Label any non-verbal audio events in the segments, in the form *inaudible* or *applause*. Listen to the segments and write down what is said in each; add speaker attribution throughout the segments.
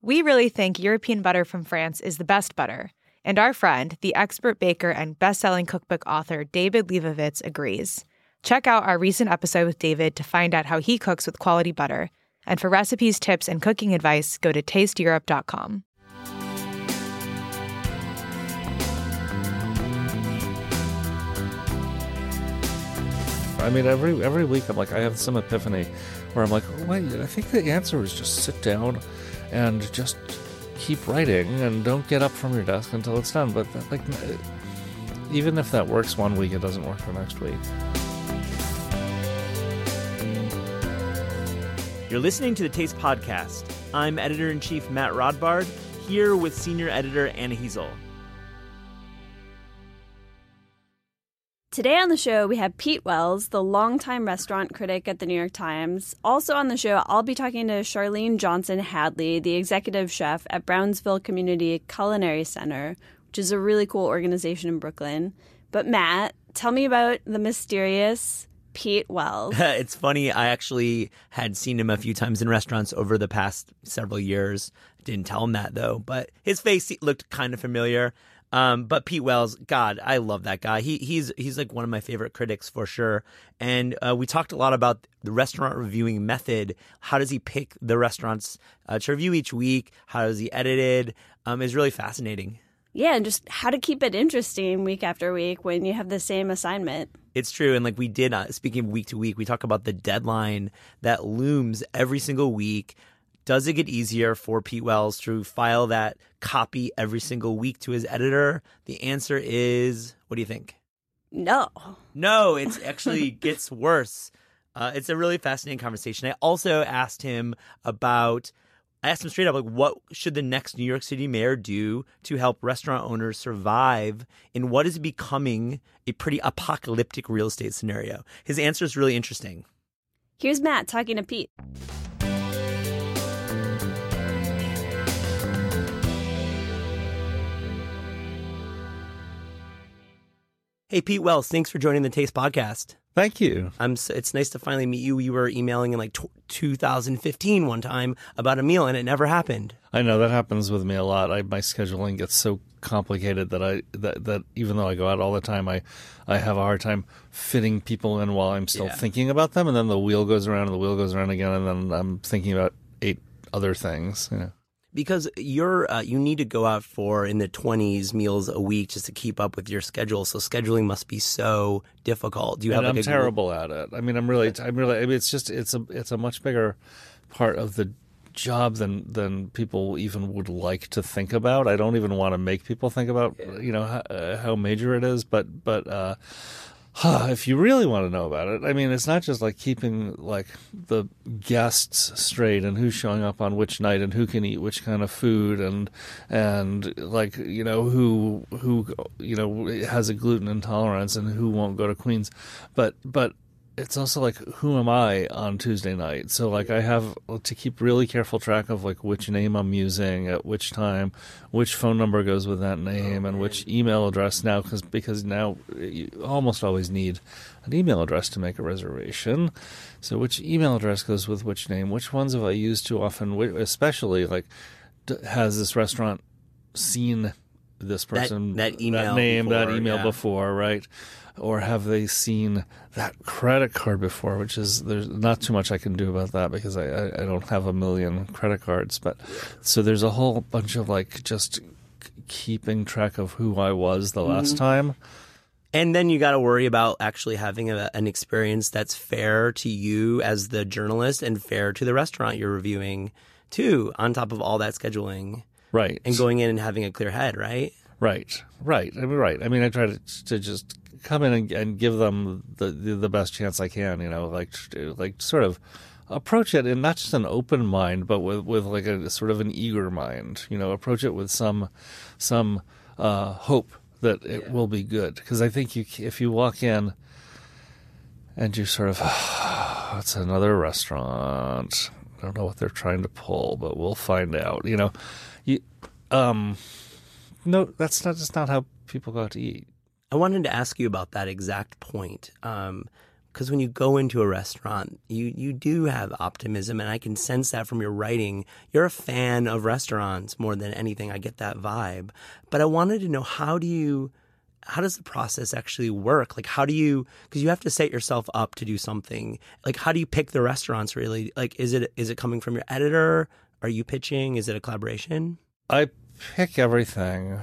Speaker 1: We really think European butter from France is the best butter, and our friend, the expert baker and best-selling cookbook author David Lebovitz agrees. Check out our recent episode with David to find out how he cooks with quality butter. And for recipes, tips, and cooking advice, go to tasteeurope.com.
Speaker 2: I mean, every every week I'm like, I have some epiphany where I'm like, oh, wait, I think the answer is just sit down and just keep writing and don't get up from your desk until it's done. But like, uh, even if that works one week, it doesn't work the next week.
Speaker 3: You're listening to the Taste Podcast. I'm editor in chief Matt Rodbard, here with senior editor Anna Hezel.
Speaker 4: Today on the show, we have Pete Wells, the longtime restaurant critic at the New York Times. Also on the show, I'll be talking to Charlene Johnson Hadley, the executive chef at Brownsville Community Culinary Center, which is a really cool organization in Brooklyn. But Matt, tell me about the mysterious Pete Wells. *laughs*
Speaker 3: it's funny. I actually had seen him a few times in restaurants over the past several years. Didn't tell him that though, but his face looked kind of familiar. Um, but Pete Wells, God, I love that guy. He he's he's like one of my favorite critics for sure. And uh, we talked a lot about the restaurant reviewing method. How does he pick the restaurants uh, to review each week? How does he edit it? Um, is really fascinating.
Speaker 4: Yeah, and just how to keep it interesting week after week when you have the same assignment.
Speaker 3: It's true. And like we did, uh, speaking of week to week, we talk about the deadline that looms every single week. Does it get easier for Pete Wells to file that copy every single week to his editor? The answer is what do you think?
Speaker 4: No.
Speaker 3: No, it actually *laughs* gets worse. Uh, it's a really fascinating conversation. I also asked him about I asked him straight up, like, what should the next New York City mayor do to help restaurant owners survive in what is becoming a pretty apocalyptic real estate scenario? His answer is really interesting.
Speaker 4: Here's Matt talking to Pete.
Speaker 3: Hey, Pete Wells, thanks for joining the Taste Podcast.
Speaker 2: Thank you.
Speaker 3: I'm. It's nice to finally meet you. You were emailing in like t- 2015 one time about a meal, and it never happened.
Speaker 2: I know that happens with me a lot. I, my scheduling gets so complicated that I that, that even though I go out all the time, I I have a hard time fitting people in while I'm still
Speaker 3: Yeah.
Speaker 2: thinking about them, and then the wheel goes around and the wheel goes around again, and then I'm thinking about eight other things. You know.
Speaker 3: Because you're uh, you need to go out for in the 20s meals a week just to keep up with your schedule. So scheduling must be so difficult. Do you have like
Speaker 2: I'm
Speaker 3: a
Speaker 2: terrible at it. I mean, I'm really, I'm really. I mean, it's just, it's a, it's a much bigger part of the job than than people even would like to think about. I don't even want to make people think about, you know, how, uh, how major it is. But, but uh, if you really want to know about it, I mean, it's not just like keeping like the guests straight and who's showing up on which night and who can eat which kind of food and and like you know who who you know has a gluten intolerance and who won't go to Queens, but but it's also like who am I on Tuesday night? So like I have to keep really careful track of like which name I'm using at which time, which phone number goes with that name, and which email address now because because now you almost always need an email address to make a reservation. So which email address goes with which name? Which ones have I used too often? Especially like has this restaurant seen this person
Speaker 3: that email
Speaker 2: name that email
Speaker 3: yeah.
Speaker 2: before right or have they seen that credit card before which is there's not too much i can do about that because i i, I don't have a million credit cards but so there's a whole bunch of like just keeping track of who i was the last mm-hmm. time
Speaker 3: And then you got to worry about actually having a, an experience that's fair to you as the journalist and fair to the restaurant you're reviewing too, on top of all that scheduling
Speaker 2: right
Speaker 3: and going in and having a clear head, right?
Speaker 2: Right, right. I mean, right. I mean, I try to to just come in and, and give them the, the the best chance I can. You know, like like sort of approach it in not just an open mind, but with with like a sort of an eager mind. You know, approach it with some some uh, hope that it will be good. Because I think you if you walk in and you sort of *sighs* it's another restaurant. I don't know what they're trying to pull, but we'll find out. You know, you um. No, that's not just not how people go out to eat.
Speaker 3: I wanted to ask you about that exact point. Um,
Speaker 5: because when you go into a restaurant, you you do have optimism, and I can sense that from your writing. You're a fan of restaurants more than anything. I get that vibe. But I wanted to know how do you how does the process actually work? Like, how do you, because you have to set yourself up to do something. Like, how do you pick the restaurants really? Like, is it, is it coming from your editor? Are you pitching? Is it a collaboration?
Speaker 2: I pick everything.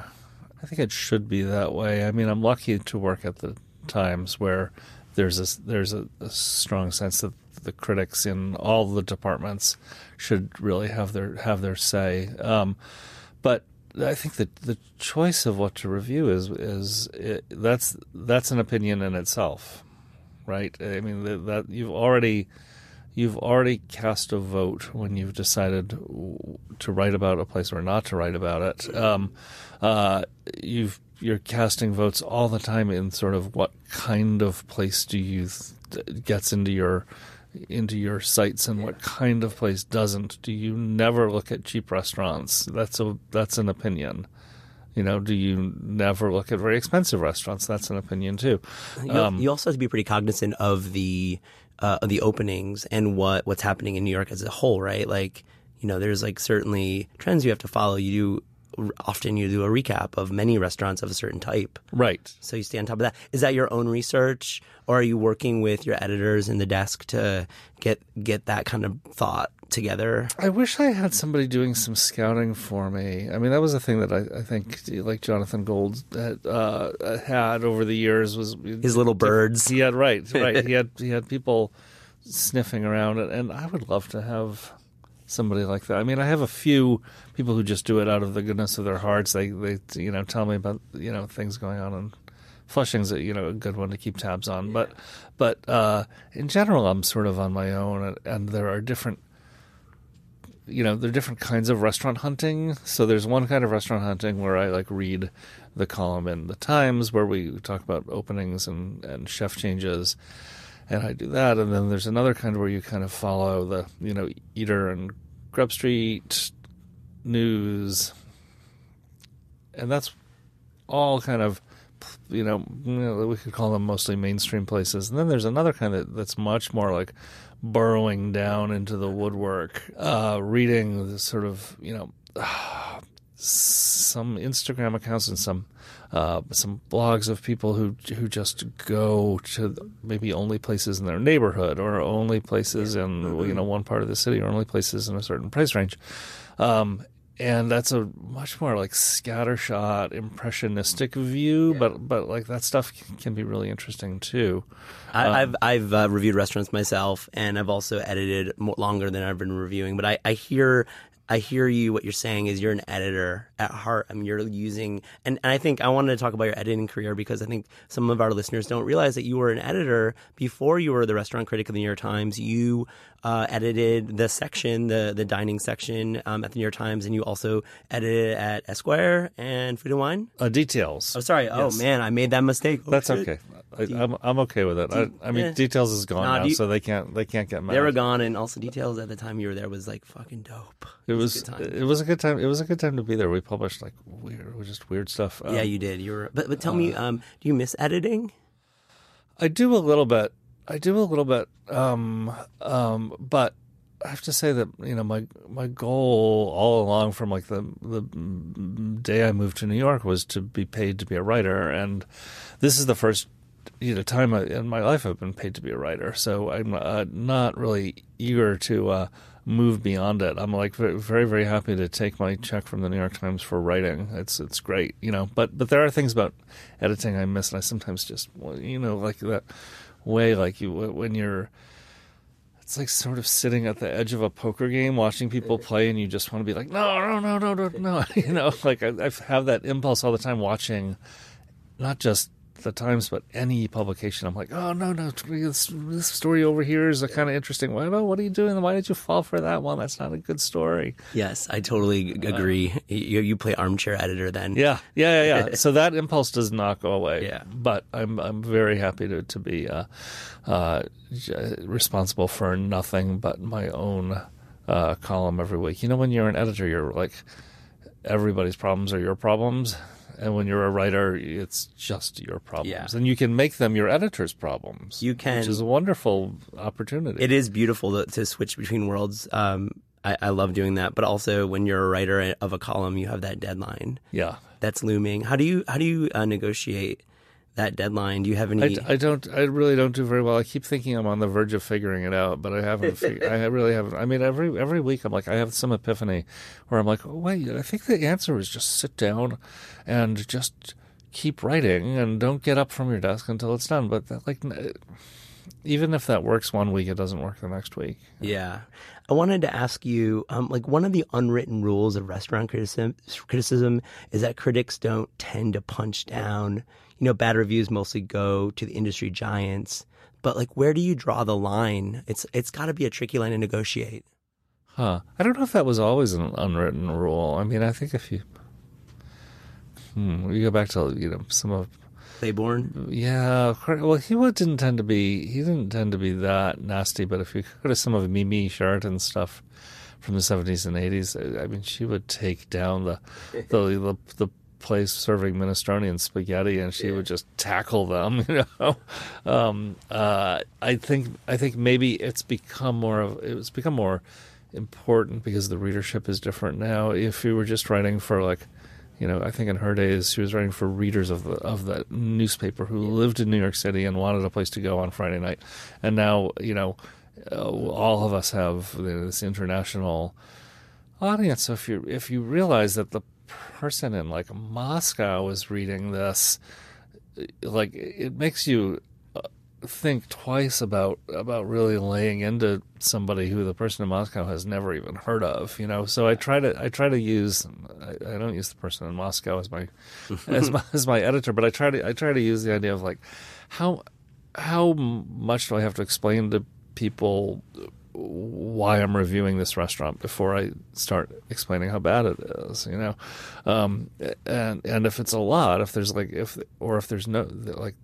Speaker 2: I think it should be that way. I mean, I'm lucky to work at the Times where there's a, there's a, a strong sense that the critics in all the departments should really have their, have their say. Um, but I think that the choice of what to review is is it, that's that's an opinion in itself, right? I mean that, that you've already you've already cast a vote when you've decided to write about a place or not to write about it. Um, uh, you've you're casting votes all the time in sort of what kind of place do you th- gets into your into your sights and what kind of place doesn't. Do you never look at cheap restaurants? That's a that's an opinion. You know, do you never look at very expensive restaurants? That's an opinion too.
Speaker 5: Um, you also have to be pretty cognizant of the uh, the openings and what what's happening in New York as a whole, right? Like, you know, there's like certainly trends you have to follow. You do often you do a recap of many restaurants of a certain type.
Speaker 2: Right.
Speaker 5: So you stay on top of that. Is that your own research or are you working with your editors in the desk to get get that kind of thought together?
Speaker 2: I wish I had somebody doing some scouting for me. I mean, that was a thing that I, I think, like Jonathan Gold had, uh, had over the years was
Speaker 5: his little birds.
Speaker 2: He had right, *laughs* right. he had he had people sniffing around, it, and I would love to have somebody like that. I mean, I have a few people who just do it out of the goodness of their hearts. They they you know tell me about you know things going on and Flushing's a you know a good one to keep tabs on. But but uh, in general, I'm sort of on my own, and, and there are different. You know, there are different kinds of restaurant hunting. So there's one kind of restaurant hunting where I like read the column in the Times where we talk about openings and, and chef changes and I do that. And then there's another kind where you kind of follow the you know Eater and Grub Street news, and that's all kind of you know, we could call them mostly mainstream places. And then there's another kind that, that's much more like burrowing down into the woodwork, uh, reading the sort of you know. some Instagram accounts and some uh, some blogs of people who who just go to maybe only places in their neighborhood or only places in you know one part of the city or only places in a certain price range. Um, and that's a much more like scattershot impressionistic view yeah. but but like that stuff can be really interesting too
Speaker 5: I, um, I've I've uh, reviewed restaurants myself, and I've also edited more, longer than I've been reviewing. But I, I hear I hear you. What you're saying is you're an editor at heart. I mean, you're using, and, and I think I wanted to talk about your editing career because I think some of our listeners don't realize that you were an editor before you were the restaurant critic of the New York Times. You uh, edited the section, the the dining section um, at the New York Times, and you also edited at Esquire and Food and Wine.
Speaker 2: Uh, details.
Speaker 5: Oh, sorry. Oh man, I made that mistake.
Speaker 2: Oh, That's shit. okay. I, am I'm, I'm okay with it. I, I mean, yeah. details is gone nah, now, you, so they can't they can't get mad.
Speaker 5: They were gone, and also details at the time you were there was like fucking dope.
Speaker 2: It, it was, it was a good time. It was a good time to be there. We published like weird, just weird stuff.
Speaker 5: Um, yeah, you did. You were, but but tell uh, me, um, do you miss editing?
Speaker 2: I do a little bit. I do a little bit. Um, um, but I have to say that you know my my goal all along from like the the day I moved to New York was to be paid to be a writer, and this is the first you know time in my life I've been paid to be a writer. So I'm uh, not really eager to uh, move beyond it. I'm like very, very happy to take my check from the New York Times for writing. It's it's great, you know. But but there are things about editing I miss, and I sometimes just you know like that way like you when you're it's like sort of sitting at the edge of a poker game watching people play and you just want to be like no no no no no no *laughs* you know like I, I have that impulse all the time watching not just the Times, but any publication, I'm like, oh no, no, this, this story over here is a kind of interesting. What, what are you doing? Why did you fall for that one? That's not a good story.
Speaker 5: Yes, I totally agree. Uh, you, you play armchair editor then.
Speaker 2: Yeah, yeah, yeah. yeah. *laughs* so that impulse does not go away. Yeah, but I'm I'm very happy to to be uh, uh, responsible for nothing but my own uh, column every week. You know, when you're an editor, you're like everybody's problems are your problems and when you're a writer, it's just your problems,
Speaker 5: Yeah.
Speaker 2: and you can make them your editor's problems.
Speaker 5: You can-
Speaker 2: which is a wonderful opportunity.
Speaker 5: It is beautiful to, to switch between worlds. Um, I, I love doing that, but also when you're a writer of a column, you have that deadline
Speaker 2: yeah.
Speaker 5: that's looming. How do you how do you uh, negotiate that deadline? Do you have any?
Speaker 2: I don't. I really don't do very well. I keep thinking I'm on the verge of figuring it out, but I haven't. *laughs* fig- I really haven't. I mean, every every week I'm like, I have some epiphany where I'm like, oh, wait, I think the answer is just sit down and just keep writing and don't get up from your desk until it's done. But that, like, n- even if that works one week, it doesn't work the next week.
Speaker 5: Yeah. I wanted to ask you, um, like one of the unwritten rules of restaurant criticism, criticism is that critics don't tend to punch down. You know, bad reviews mostly go to the industry giants. But like, where do you draw the line? It's it's got to be a tricky line to negotiate.
Speaker 2: Huh. I don't know if that was always an unwritten rule. I mean, I think if you, hmm, you go back to you know some of
Speaker 5: Claiborne.
Speaker 2: Yeah, well, he didn't tend to be. He didn't tend to be that nasty. But if you go to some of Mimi Sheraton stuff from the seventies and eighties, I mean, she would take down the the the, the place serving minestrone and spaghetti, and she would just tackle them. *laughs* You know, um, uh, I think I think maybe it's become more of it's become more important because the readership is different now. If you were just writing for like you know, I think in her days she was writing for readers of the of the newspaper who lived in New York City and wanted a place to go on Friday night, and now you know, uh, all of us have you know, this international audience. So if you if you realize that the person in like Moscow is reading this, like it makes you uh, think twice about about really laying into somebody who the person in Moscow has never even heard of. You know, so I try to I try to use I, I don't use the person in Moscow as my *laughs* as my as my editor, but I try to I try to use the idea of like how how much do I have to explain to people why I'm reviewing this restaurant before I start explaining how bad it is, you know, um, and and if it's a lot, if there's like if or if there's no like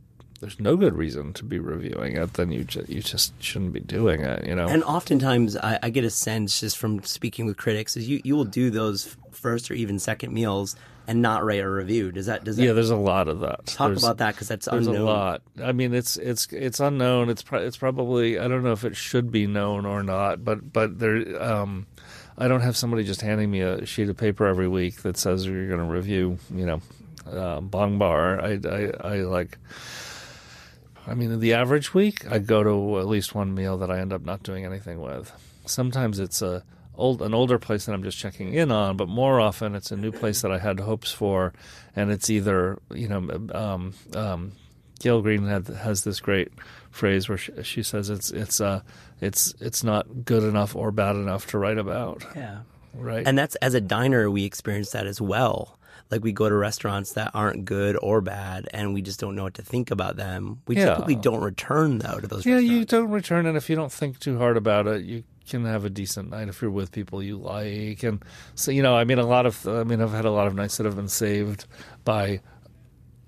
Speaker 2: there's no good reason to be reviewing it, then you you just shouldn't be doing it, you know.
Speaker 5: And oftentimes, I, I get a sense just from speaking with critics is you, you will do those first or even second meals and not write a review. Does that does that
Speaker 2: yeah, there's a lot of that.
Speaker 5: talk
Speaker 2: There's-
Speaker 5: about that because that's
Speaker 2: There's
Speaker 5: unknown.
Speaker 2: a lot. I mean, it's it's it's unknown. It's pro- it's probably I don't know if it should be known or not, but but there. Um, I don't have somebody just handing me a sheet of paper every week that says you're going to review, you know, uh, Bong Bar. I, I I like. I mean, the average week, I go to at least one meal that I end up not doing anything with. Sometimes it's a old an older place that I'm just checking in on, but more often it's a new place that I had hopes for, and it's either you know, um, um, Gael Greene had, has this great phrase where she, she says it's it's uh it's it's not good enough or bad enough to write about,
Speaker 5: Yeah.
Speaker 2: right?
Speaker 5: And that's as a diner, we experience that as well. Like we go to restaurants that aren't good or bad, and we just don't know what to think about them. We
Speaker 2: Yeah.
Speaker 5: typically don't return though to those.
Speaker 2: Yeah, you don't return and if you don't think too hard about it. You can have a decent night if you're with people you like, and so you know, I mean, a lot of, I mean, I've had a lot of nights that have been saved by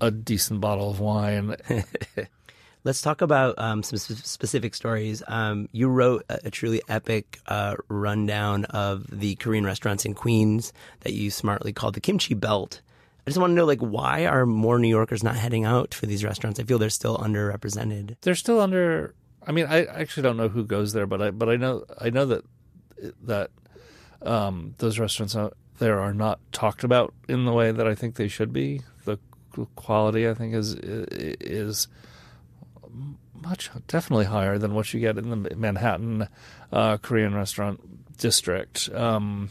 Speaker 2: a decent bottle of wine. *laughs*
Speaker 5: Let's talk about um, some sp- specific stories. Um, you wrote a, a truly epic uh, rundown of the Korean restaurants in Queens that you smartly called the Kimchi Belt. I just want to know, like, why are more New Yorkers not heading out for these restaurants? I feel they're still underrepresented.
Speaker 2: They're still under. I mean, I actually don't know who goes there, but I but I know I know that that um, those restaurants out there are not talked about in the way that I think they should be. The quality, I think, is is much definitely higher than what you get in the Manhattan uh, Korean restaurant district. Um,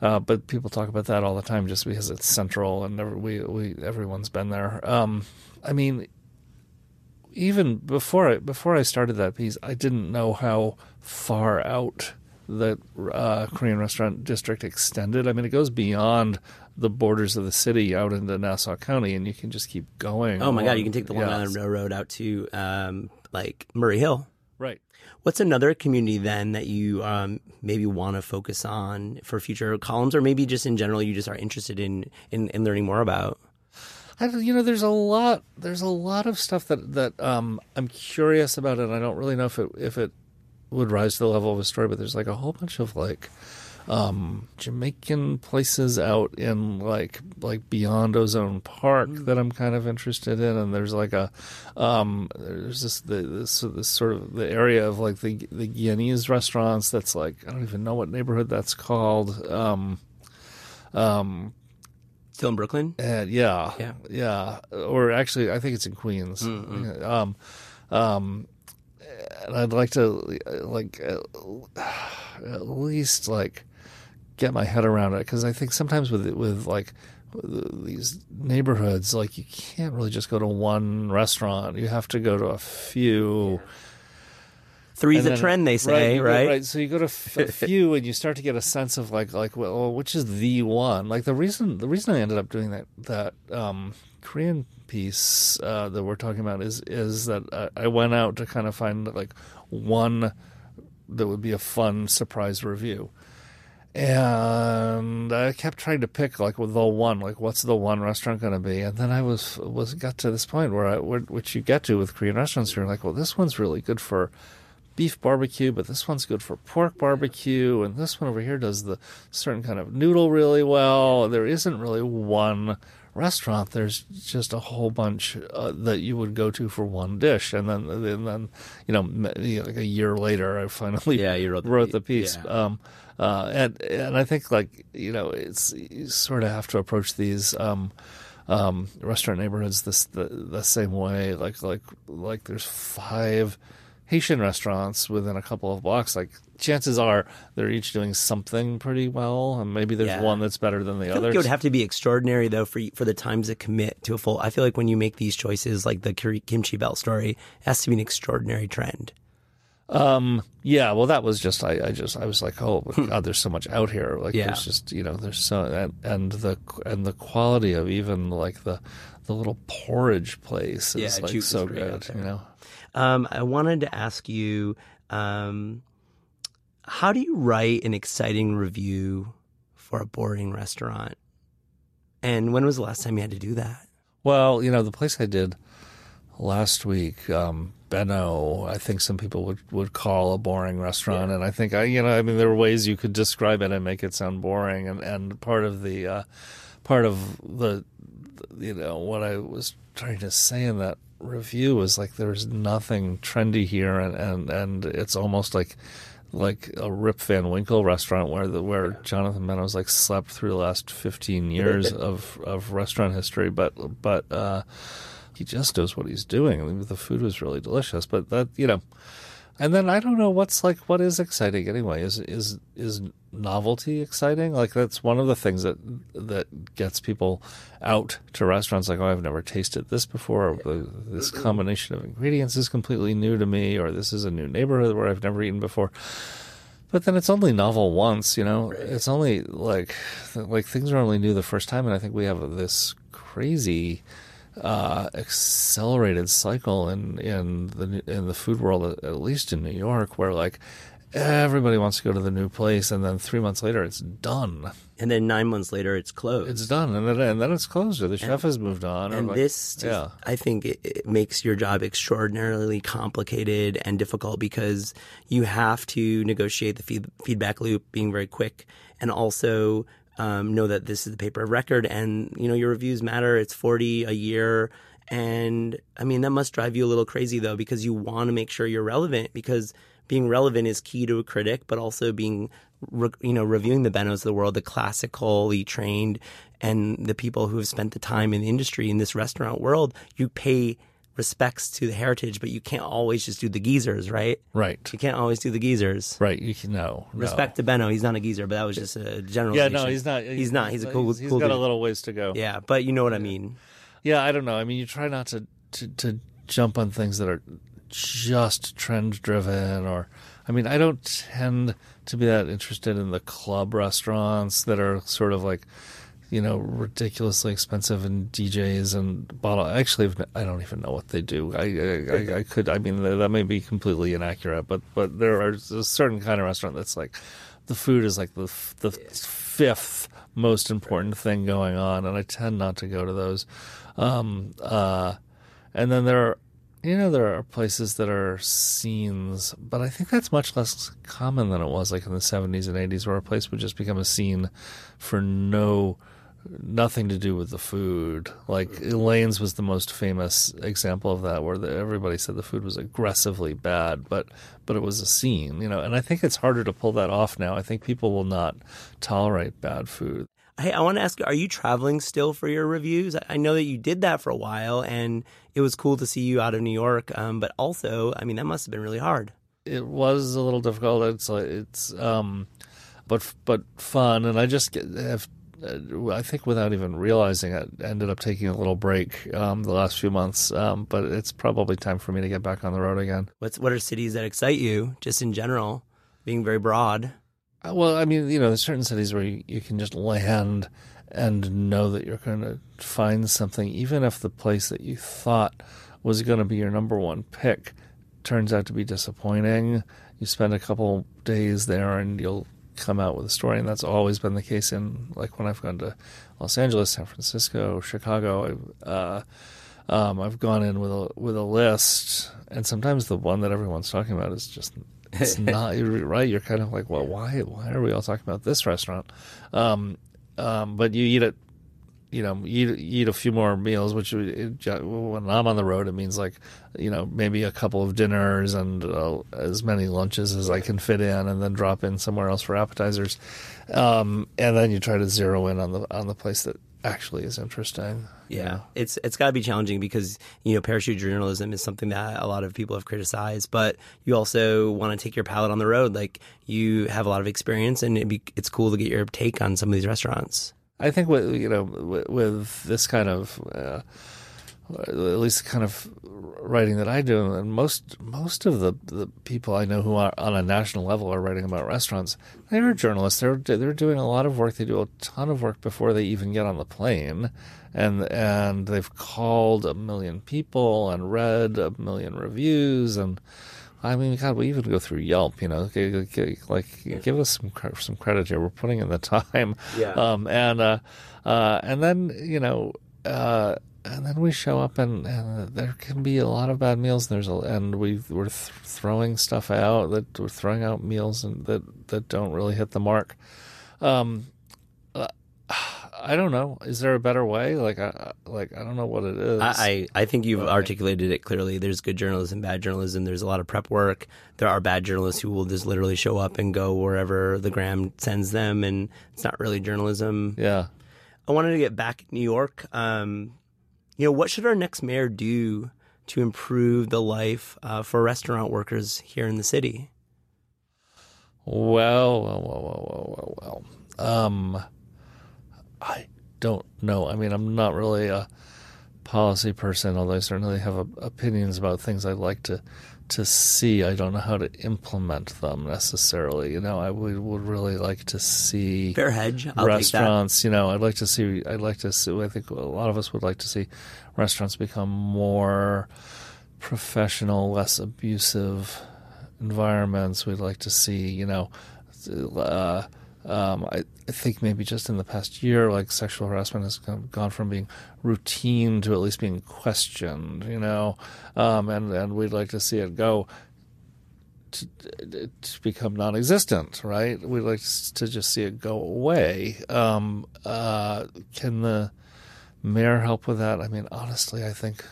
Speaker 2: uh, but people talk about that all the time just because it's central and never, we we everyone's been there. Um, I mean, even before I before I started that piece, I didn't know how far out the uh, Korean restaurant district extended. I mean, it goes beyond the borders of the city out into Nassau County, and you can just keep going.
Speaker 5: Oh my God, you can take the Long
Speaker 2: yeah,
Speaker 5: Island Railroad out to um, like Murray Hill.
Speaker 2: Right.
Speaker 5: What's another community then that you um, maybe want to focus on for future columns, or maybe just in general you just are interested in in, in learning more about?
Speaker 2: I, don't- you know, there's a lot. There's a lot of stuff that that um, I'm curious about, and I don't really know if it if it would rise to the level of a story. But there's like a whole bunch of like um, Jamaican places out in like like beyond Ozone Park
Speaker 5: Mm.
Speaker 2: that I'm kind of interested in, and there's like a um, there's this the, this, this sort of the area of like the the Guyanese restaurants that's like I don't even know what neighborhood that's called. Um, um,
Speaker 5: Still in Brooklyn?
Speaker 2: and yeah,
Speaker 5: Yeah.
Speaker 2: yeah, or actually, I think it's in Queens. Um, um, and I'd like to like uh, at least like get my head around it because I think sometimes with with like these neighborhoods, like you can't really just go to one restaurant. You have to go to a few.
Speaker 5: Three's
Speaker 2: And
Speaker 5: a trend, they say,
Speaker 2: go-
Speaker 5: right?
Speaker 2: right. So you go to f- a *laughs* few, and you start to get a sense of like, like, well, which is the one? Like the reason, the reason I ended up doing that that um, Korean piece uh, that we're talking about is is that I, I went out to kind of find like one that would be a fun surprise review. And I kept trying to pick like well, the one, like what's the one restaurant going to be? And then I was was got to this point where I, where, which you get to with Korean restaurants, you're like, well, this one's really good for beef barbecue, but this one's good for pork barbecue, and this one over here does the certain kind of noodle really well. There isn't really one restaurant. There's just a whole bunch uh, that you would go to for one dish, and then and then you know, m- you know, like a year later, I finally
Speaker 5: Yeah, you wrote the
Speaker 2: wrote
Speaker 5: piece.
Speaker 2: the piece.
Speaker 5: Yeah.
Speaker 2: Um, uh, and and I think like you know, it's you sort of have to approach these. Um, um, restaurant neighborhoods this the, the same way. Like like like there's five Haitian restaurants within a couple of blocks. Like chances are they're each doing something pretty well, and maybe there's
Speaker 5: Yeah.
Speaker 2: one that's better than the
Speaker 5: I feel
Speaker 2: others.
Speaker 5: like it would have to be extraordinary though for for the times to commit to a full. I feel like when you make these choices, like the kimchi belt story, it has to be an extraordinary trend.
Speaker 2: Um, yeah, well, that was just I, I just I was like, oh God, there's so much out here. Like,
Speaker 5: Hmm. Yeah.
Speaker 2: there's just you know, there's so and, and the and the quality of even like the the little porridge place is
Speaker 5: Yeah,
Speaker 2: like so good. You know,
Speaker 5: Um, I wanted to ask you, um, how do you write an exciting review for a boring restaurant? And when was the last time you had to do that?
Speaker 2: well, you know, the place I did last week, um, Benno, I think some people would, would call a boring restaurant, and I think I, you know, I mean, there are ways you could describe it and make it sound boring, and and part of the uh, part of the, you know, what I was trying to say in that review was like there's nothing trendy here, and and and it's almost like like a Rip Van Winkle restaurant where the where Jonathan Meadows like slept through the last 15 years of of restaurant history but but uh he just knows what he's doing. The food was really delicious but that you know and then I don't know what's like what is exciting anyway. Is is is novelty exciting? Like that's one of the things that that gets people out to restaurants like oh I've never tasted this before or the, this combination of ingredients is completely new to me or this is a new neighborhood where I've never eaten before. But then it's only novel once, you know. It's only like like things are only new the first time, and I think we have this crazy uh, accelerated cycle in in the in the food world, at- least in New York, where like everybody wants to go to the new place, and then three months later it's done.
Speaker 5: And then nine months later, it's closed.
Speaker 2: It's done, and then and then it's closed, or the chef has moved on,
Speaker 5: and
Speaker 2: like-
Speaker 5: this, just-
Speaker 2: yeah.
Speaker 5: I think, it, it makes your job extraordinarily complicated and difficult because you have to negotiate the feed, feedback loop, being very quick, and also um, know that this is the paper of record, and you know your reviews matter. It's forty a year, and I mean that must drive you a little crazy though because you want to make sure you're relevant because being relevant is key to a critic, but also being you know reviewing the Bennos of the world, the classically trained, and the people who have spent the time in the industry in this restaurant world. You pay respects to the heritage, but you can't always just do the geezers, right?
Speaker 2: right,
Speaker 5: You can't always do the geezers.
Speaker 2: right. You can no, no.
Speaker 5: Respect to Benno, he's not a geezer, but that was just a general.
Speaker 2: Yeah, no, he's not.
Speaker 5: He's, not. He's a cool.
Speaker 2: He's, he's
Speaker 5: cool
Speaker 2: got a little ways to go.
Speaker 5: Yeah, but you know what I mean.
Speaker 2: Yeah, I don't know. I mean, you try not to to, to jump on things that are just trend driven, or I mean, I don't tend to be that interested in the club restaurants that are sort of like, you know, ridiculously expensive and DJs and bottle. Actually, I don't even know what they do. I I, I, could. I mean, that may be completely inaccurate, but but there are a certain kind of restaurant that's like, the food is like the the fifth most important thing going on, and I tend not to go to those. Um, uh, and then there are You know, there are places that are scenes, but I think that's much less common than it was like in the 70s and 80s, where a place would just become a scene for no nothing to do with the food. Like Elaine's was the most famous example of that, where the, everybody said the food was aggressively bad, but but it was a scene, you know. And I think it's harder to pull that off now. I think people will not tolerate bad food.
Speaker 5: Hey, I want to ask, are you traveling still for your reviews? I know that you did that for a while, and it was cool to see you out of New York. Um, but also, I mean, that must have been really hard.
Speaker 2: It was a little difficult. It's like it's um, but but fun, and I just get, have I think without even realizing it, ended up taking a little break um, the last few months. Um, but it's probably time for me to get back on the road again.
Speaker 5: What's what are cities that excite you, just in general, being very broad?
Speaker 2: Uh, well, I mean, you know, there's certain cities where you, you can just land and know that you're going to find something, even if the place that you thought was going to be your number one pick turns out to be disappointing. You spend a couple days there and you'll come out with a story, and that's always been the case in like when I've gone to Los Angeles, San Francisco, Chicago. I've, uh, um, I've gone in with a with a list, and sometimes the one that everyone's talking about is just it's *laughs* not you're right. You're kind of like, well, why why are we all talking about this restaurant? Um, um, but you eat it you know, eat eat a few more meals. Which when I'm on the road, it means like, you know, maybe a couple of dinners and uh, as many lunches as I can fit in, and then drop in somewhere else for appetizers. Um, and then you try to zero in on the on the place that actually is interesting.
Speaker 5: Yeah, it's it's got to be challenging because you know parachute journalism is something that a lot of people have criticized, but you also want to take your palate on the road. Like you have a lot of experience, and be, it's cool to get your take on some of these restaurants.
Speaker 2: I think with you know with, this kind of uh, at least the kind of writing that I do, and most most of the, the people I know who are on a national level are writing about restaurants. They are journalists. They're they're doing a lot of work. They do a ton of work before they even get on the plane, and and they've called a million people and read a million reviews and I mean, God, we even go through Yelp. You know, like give us some some credit here. We're putting in the *laughs* time.
Speaker 5: Yeah.
Speaker 2: Um, and uh, uh, and then you know, uh, and then we show up, and, and there can be a lot of bad meals. And there's a, and we we're th- throwing stuff out that we're throwing out meals and that that don't really hit the mark. Um, I don't know. Is there a better way? Like, I like I don't know what it is.
Speaker 5: I I think you've articulated it clearly. There's good journalism, bad journalism. There's a lot of prep work. There are bad journalists who will just literally show up and go wherever the gram sends them, and it's not really journalism.
Speaker 2: Yeah.
Speaker 5: I wanted to get back New York. Um, you know, what should our next mayor do to improve the life uh, for restaurant workers here in the city?
Speaker 2: Well, well, well, well, well, well. Um, I don't know. I mean, I'm not really a policy person, although I certainly have opinions about things I'd like to to see. I don't know how to implement them necessarily. You know, I would, would really like to see
Speaker 5: fair hedge I'll
Speaker 2: restaurants. You know, I'd like to see. I'd like to see. I think a lot of us would like to see restaurants become more professional, less abusive environments. We'd like to see. You know. Uh, um, I, I, think maybe just in the past year, like sexual harassment has gone from being routine to at least being questioned, you know, um, and and we'd like to see it go to, to become non-existent, right? We'd like to just see it go away. Um, uh, can the mayor help with that? I mean, honestly, I think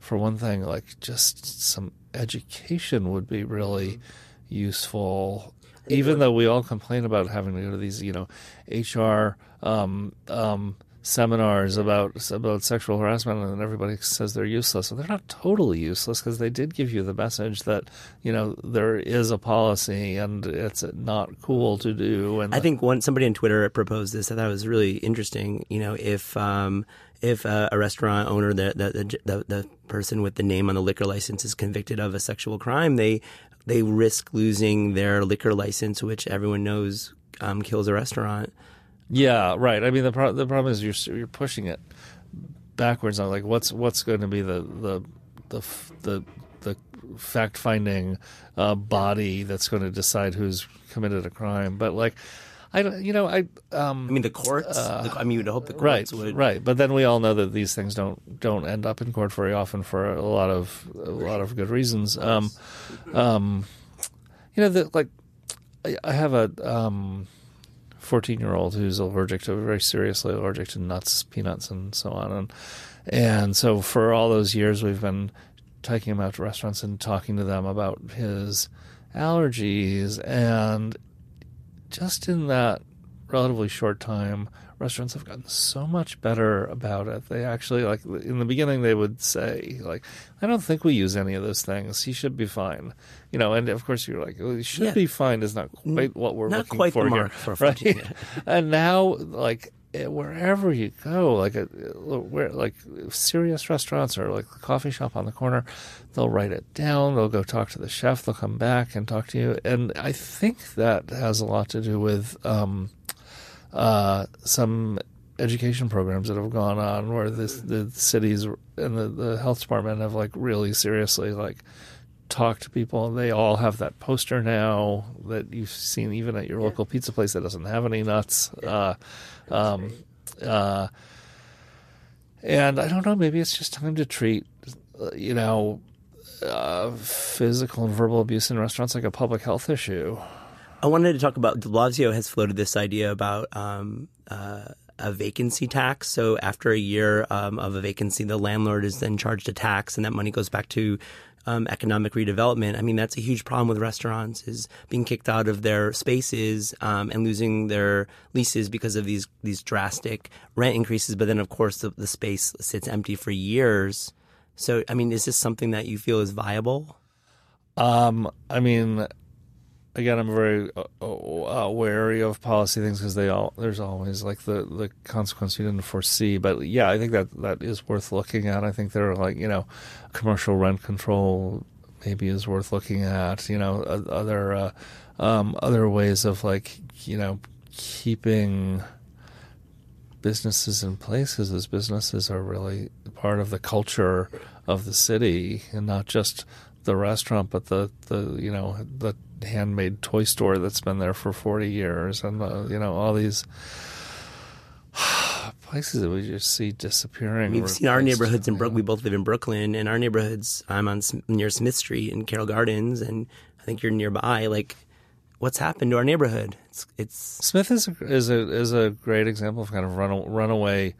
Speaker 2: for one thing, like just some education would be really useful even though we all complain about having to go to these, you know, HR um, um, seminars about about sexual harassment, and everybody says they're useless. So they're not totally useless because they did give you the message that you know there is a policy and it's not cool to do. And
Speaker 5: I think one somebody on Twitter proposed this. I thought it was really interesting. You know, if um, if uh, a restaurant owner, the, the the the person with the name on the liquor license, is convicted of a sexual crime, they they risk losing their liquor license, which everyone knows um, kills a restaurant.
Speaker 2: Yeah, right. I mean, the pro- the problem is you're you're pushing it backwards on like what's what's going to be the the the the, the fact finding uh, body that's going to decide who's committed a crime. But like, I don't, you know, I, um,
Speaker 5: I mean, the courts. the, I mean, you'd hope the
Speaker 2: right,
Speaker 5: courts would.
Speaker 2: right. But then we all know that these things don't don't end up in court very often for a lot of a lot of good reasons. Um, um, you know, that like I, I have a um, fourteen year old who's allergic to very seriously allergic to nuts, peanuts, and so on, and and so for all those years we've been taking him out to restaurants and talking to them about his allergies and just in that relatively short time, restaurants have gotten so much better about it. They actually like in the beginning they would say like, "I don't think we use any of those things. He should be fine," you know. And of course you're like, well, "He should
Speaker 5: Yeah.
Speaker 2: be fine" is not quite what we're
Speaker 5: Not
Speaker 2: looking
Speaker 5: quite the
Speaker 2: for here, *laughs*
Speaker 5: for
Speaker 2: right? and now like wherever you go, like a where like serious restaurants or like the coffee shop on the corner, they'll write it down. They'll go talk to the chef. They'll come back and talk to you. And I think that has a lot to do with um, uh, some education programs that have gone on where this the cities and the, the health department have like really seriously like talked to people they all have that poster now that you've seen even at your local pizza place that doesn't have any nuts uh, um, uh, and i don't know maybe it's just time to treat you know uh, physical and verbal abuse in restaurants like a public health issue
Speaker 5: I wanted to talk about De Blasio has floated this idea about um, uh, a vacancy tax. So after a year um, of a vacancy, the landlord is then charged a tax, and that money goes back to um, economic redevelopment. I mean, that's a huge problem with restaurants is being kicked out of their spaces um, and losing their leases because of these these drastic rent increases. But then, of course, the, the space sits empty for years. So, I mean, is this something that you feel is viable?
Speaker 2: Um, I mean, again, I'm very uh, uh, wary of policy things because they all there's always like the the consequence you didn't foresee. But yeah, I think that that is worth looking at. I think there are like you know, commercial rent control maybe is worth looking at. You know, other uh, um, other ways of like you know keeping businesses in places as businesses are really part of the culture of the city and not just the restaurant but the, the you know the handmade toy store that's been there for 40 years and the, you know all these *sighs* places that we just see disappearing
Speaker 5: We've seen our neighborhoods in
Speaker 2: you
Speaker 5: Brook. We both live in Brooklyn, and our neighborhoods. I'm on near Smith Street in Carroll Gardens, and I think you're nearby. Like, what's happened to our neighborhood? It's it's
Speaker 2: Smith is a, is a is a great example of kind of run, runaway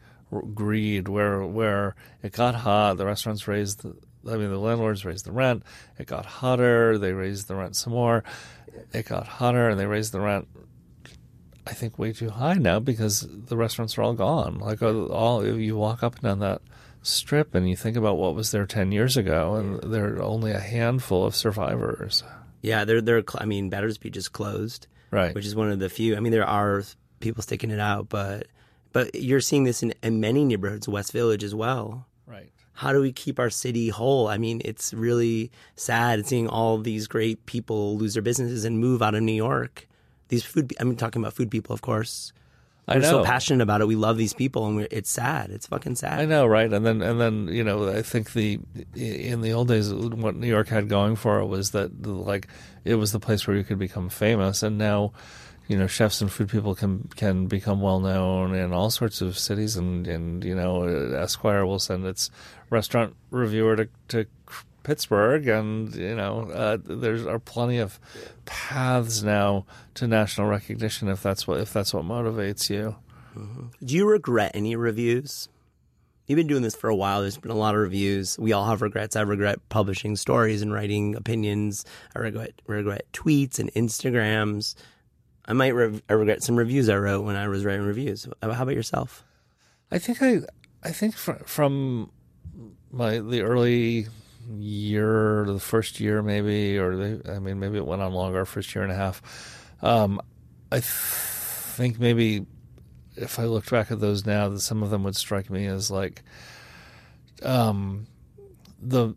Speaker 2: greed, where where it got hot, the restaurants raised, the, I mean, the landlords raised the rent. It got hotter, they raised the rent some more. It got hotter, and they raised the rent. I think way too high now because the restaurants are all gone. Like uh, all you walk up and down that strip, and you think about what was there ten years ago, and there are only a handful of survivors.
Speaker 5: yeah. They're they're. cl- I mean, Battersby just closed,
Speaker 2: Right.
Speaker 5: which is one of the few. I mean, there are people sticking it out, but but you're seeing this in, in many neighborhoods, West Village as well.
Speaker 2: right.
Speaker 5: How do we keep our city whole? I mean, it's really sad seeing all these great people lose their businesses and move out of New York. These food, I mean, talking about food people, of course.
Speaker 2: I
Speaker 5: We're so passionate about it. We love these people, and we're, it's sad. It's fucking sad.
Speaker 2: I know, right? And then, and then, you know, I think the in the old days, what New York had going for it was that, like, it was the place where you could become famous, and now, you know, chefs and food people can can become well known in all sorts of cities, and and you know, Esquire will send its restaurant reviewer to to Pittsburgh, and you know, uh, there's are plenty of paths now to national recognition if that's what if that's what motivates you.
Speaker 5: Do you regret any reviews? You've been doing this for a while. There's been a lot of reviews. We all have regrets. I regret publishing stories and writing opinions. I regret regret tweets and Instagrams. I might re- I regret some reviews I wrote when I was writing reviews. How about yourself?
Speaker 2: I think I, I think fr- from my the early year, the first year maybe, or the, I mean maybe it went on longer, first year and a half. Um, I th- think maybe if I looked back at those now, that some of them would strike me as like, um, the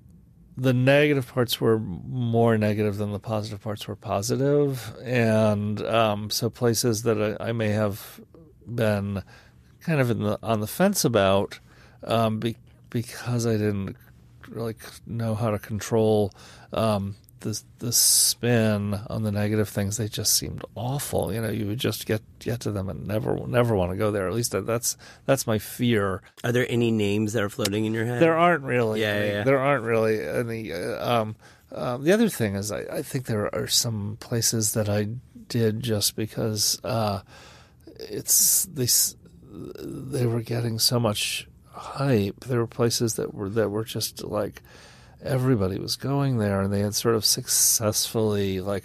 Speaker 2: the negative parts were more negative than the positive parts were positive, and um, so places that I, I may have been kind of the on the fence about um, be, because I didn't really know how to control um, the the spin on the negative things they just seemed awful. You know, you would just get get to them and never never want to go there. At least that's that's my fear.
Speaker 5: Are there any names that are floating in your head?
Speaker 2: There aren't really.
Speaker 5: Yeah,
Speaker 2: any,
Speaker 5: yeah.
Speaker 2: There aren't really any. Uh, um, um, the other thing is, I, I think there are some places that I did just because uh, it's they they were getting so much hype. There were places that were that were just like everybody was going there, and they had sort of successfully like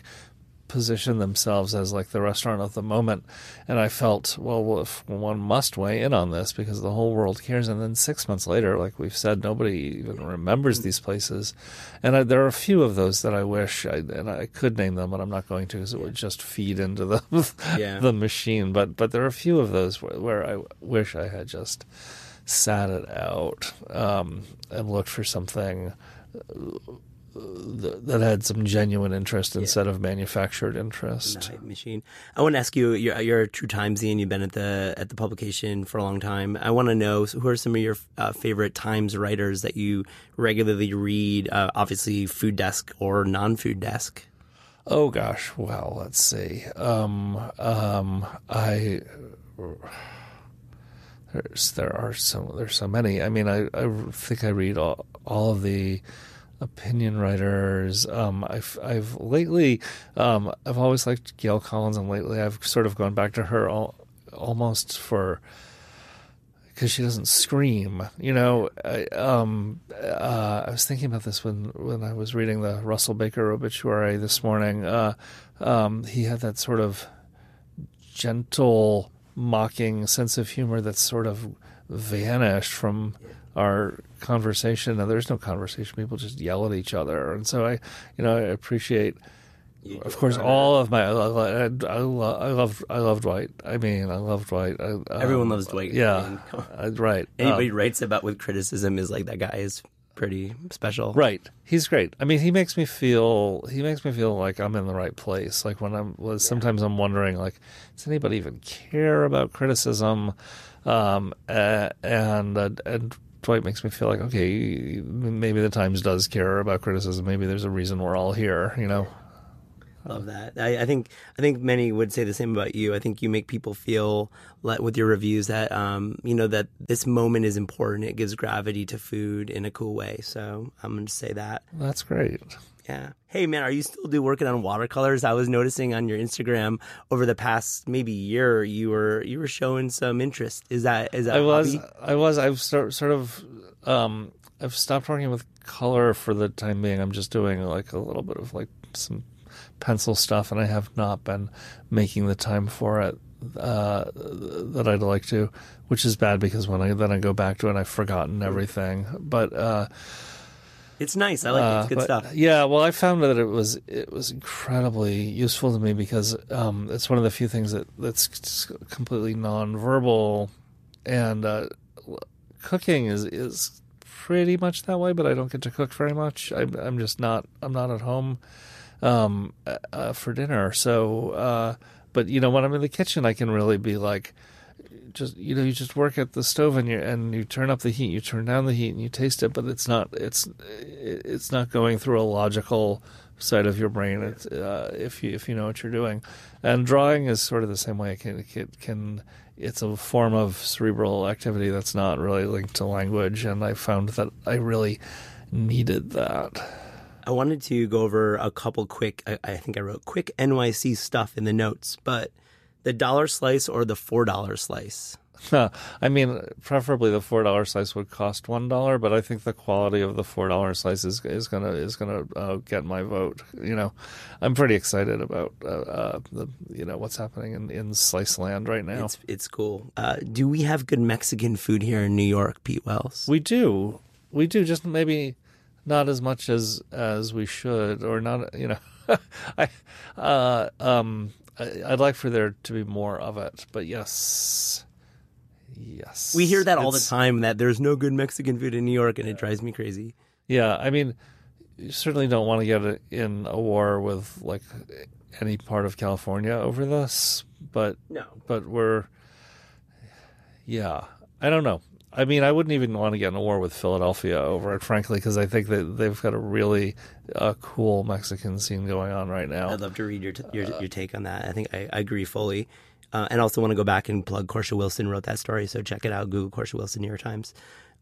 Speaker 2: positioned themselves as like the restaurant of the moment. And I felt, well, if one must weigh in on this because the whole world cares. And then six months later, like we've said, nobody even remembers these places. And I, there are a few of those that I wish, I, and I could name them, but I'm not going to because it would just feed into the *laughs*
Speaker 5: Yeah.
Speaker 2: the machine. But but there are a few of those where, where I wish I had just sat it out um, and looked for something th- that had some genuine interest instead of manufactured interest.
Speaker 5: Hype machine. I want to ask you. You're, you're a true Timesian. You've been at the at the publication for a long time. I want to know who are some of your uh, favorite Times writers that you regularly read. Uh, obviously, Food Desk or non-Food Desk.
Speaker 2: Oh gosh, well, let's see. Um, um, I there's there are so there's so many. I mean, I I think I read all, all of the opinion writers. Um, I've I've lately um, I've always liked Gail Collins, and lately I've sort of gone back to her all, almost for because she doesn't scream. You know, I, um, uh, I was thinking about this when when I was reading the Russell Baker obituary this morning. Uh, um, he had that sort of gentle, mocking sense of humor that's sort of vanished from our conversation. Now, there's no conversation; people just yell at each other, and so I, you know, I appreciate. Of course, all of my I, I, I, lo- I love I love Dwight. I mean, I love Dwight. I, um,
Speaker 5: Everyone loves Dwight. I
Speaker 2: Yeah,
Speaker 5: mean,
Speaker 2: uh, right.
Speaker 5: Anybody
Speaker 2: Um,
Speaker 5: writes about with criticism is like that guy is pretty special.
Speaker 2: right. He's great. I mean, he makes me feel he makes me feel like I'm in the right place. Like when I'm was sometimes I'm wondering like, does anybody even care about criticism? Um, uh, and uh, and Dwight makes me feel like okay, maybe the Times does care about criticism. Maybe there's a reason we're all here. You know.
Speaker 5: Love that. I, I think I think many would say the same about you. I think you make people feel like with your reviews that um, you know that this moment is important. It gives gravity to food in a cool way. So I'm going to say that.
Speaker 2: That's great.
Speaker 5: Yeah. Hey man, are you still do working on watercolors? I was noticing on your Instagram over the past maybe year you were you were showing some interest. Is that is that
Speaker 2: I
Speaker 5: a
Speaker 2: was,
Speaker 5: hobby?
Speaker 2: I was, I've start, sort of, um, I've stopped working with color for the time being. I'm just doing like a little bit of like some pencil stuff, and I have not been making the time for it uh, that I'd like to, which is bad because when I then I go back to it, I've forgotten everything. But uh,
Speaker 5: It's nice. I like it.
Speaker 2: uh,
Speaker 5: It's good
Speaker 2: but,
Speaker 5: stuff.
Speaker 2: Yeah, well, I found that it was it was incredibly useful to me because um, it's one of the few things that that's just completely nonverbal, and uh, cooking is is pretty much that way. But I don't get to cook very much. I'm I'm just not I'm not at home um, uh, uh, for dinner. So, uh, but you know, when I'm in the kitchen, I can really be like just you know you just work at the stove and you and you turn up the heat you turn down the heat and you taste it but it's not it's it's not going through a logical side of your brain. It's, uh, if you if you know what you're doing. And drawing is sort of the same way. It can it can it's a form of cerebral activity that's not really linked to language and I found that I really needed that.
Speaker 5: I wanted to go over a couple quick, I, I think I wrote quick NYC stuff in the notes, but the dollar slice or the $4 slice?
Speaker 2: I mean, preferably the four dollar slice would cost one dollar, but I think the quality of the four dollar slice is is gonna is gonna uh, get my vote. You know, I'm pretty excited about uh, uh, the you know what's happening in, in slice land right now.
Speaker 5: It's, it's cool. Uh, do we have good Mexican food here in New York, Pete Wells?
Speaker 2: we do, we do, just maybe not as much as as we should, or not. You know, *laughs* I uh, um I, I'd like for there to be more of it, but yes. Yes.
Speaker 5: We hear that all the time that there's no good Mexican food in New York, and it drives me crazy.
Speaker 2: Yeah, I mean, you certainly don't want to get in a war with like any part of California over this, but
Speaker 5: No.
Speaker 2: but we're yeah, I don't know. I mean, I wouldn't even want to get in a war with Philadelphia over it, frankly, because I think that they've got a really uh, cool Mexican scene going on right now.
Speaker 5: I'd love to read your t- your, your take on that. I think I, I agree fully, uh, and also want to go back and plug Korsha Wilson wrote that story, so check it out. Google Korsha Wilson, New York Times.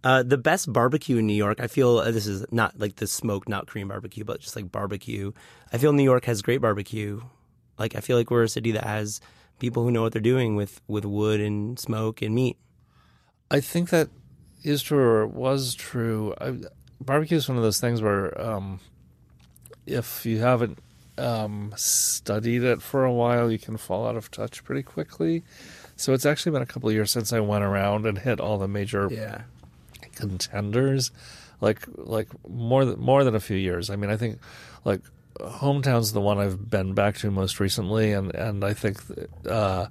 Speaker 5: Uh, the best barbecue in New York, I feel uh, this is not like the smoked, not Korean barbecue, but just like barbecue. I feel New York has great barbecue. Like I feel like we're a city that has people who know what they're doing with with wood and smoke and meat.
Speaker 2: I think that is true or was true. I, barbecue is one of those things where um, if you haven't um, studied it for a while, you can fall out of touch pretty quickly. So it's actually been a couple of years since I went around and hit all the major
Speaker 5: Yeah,
Speaker 2: contenders, like like more than more than a few years. I mean, I think like hometown's the one I've been back to most recently, and and I think uh,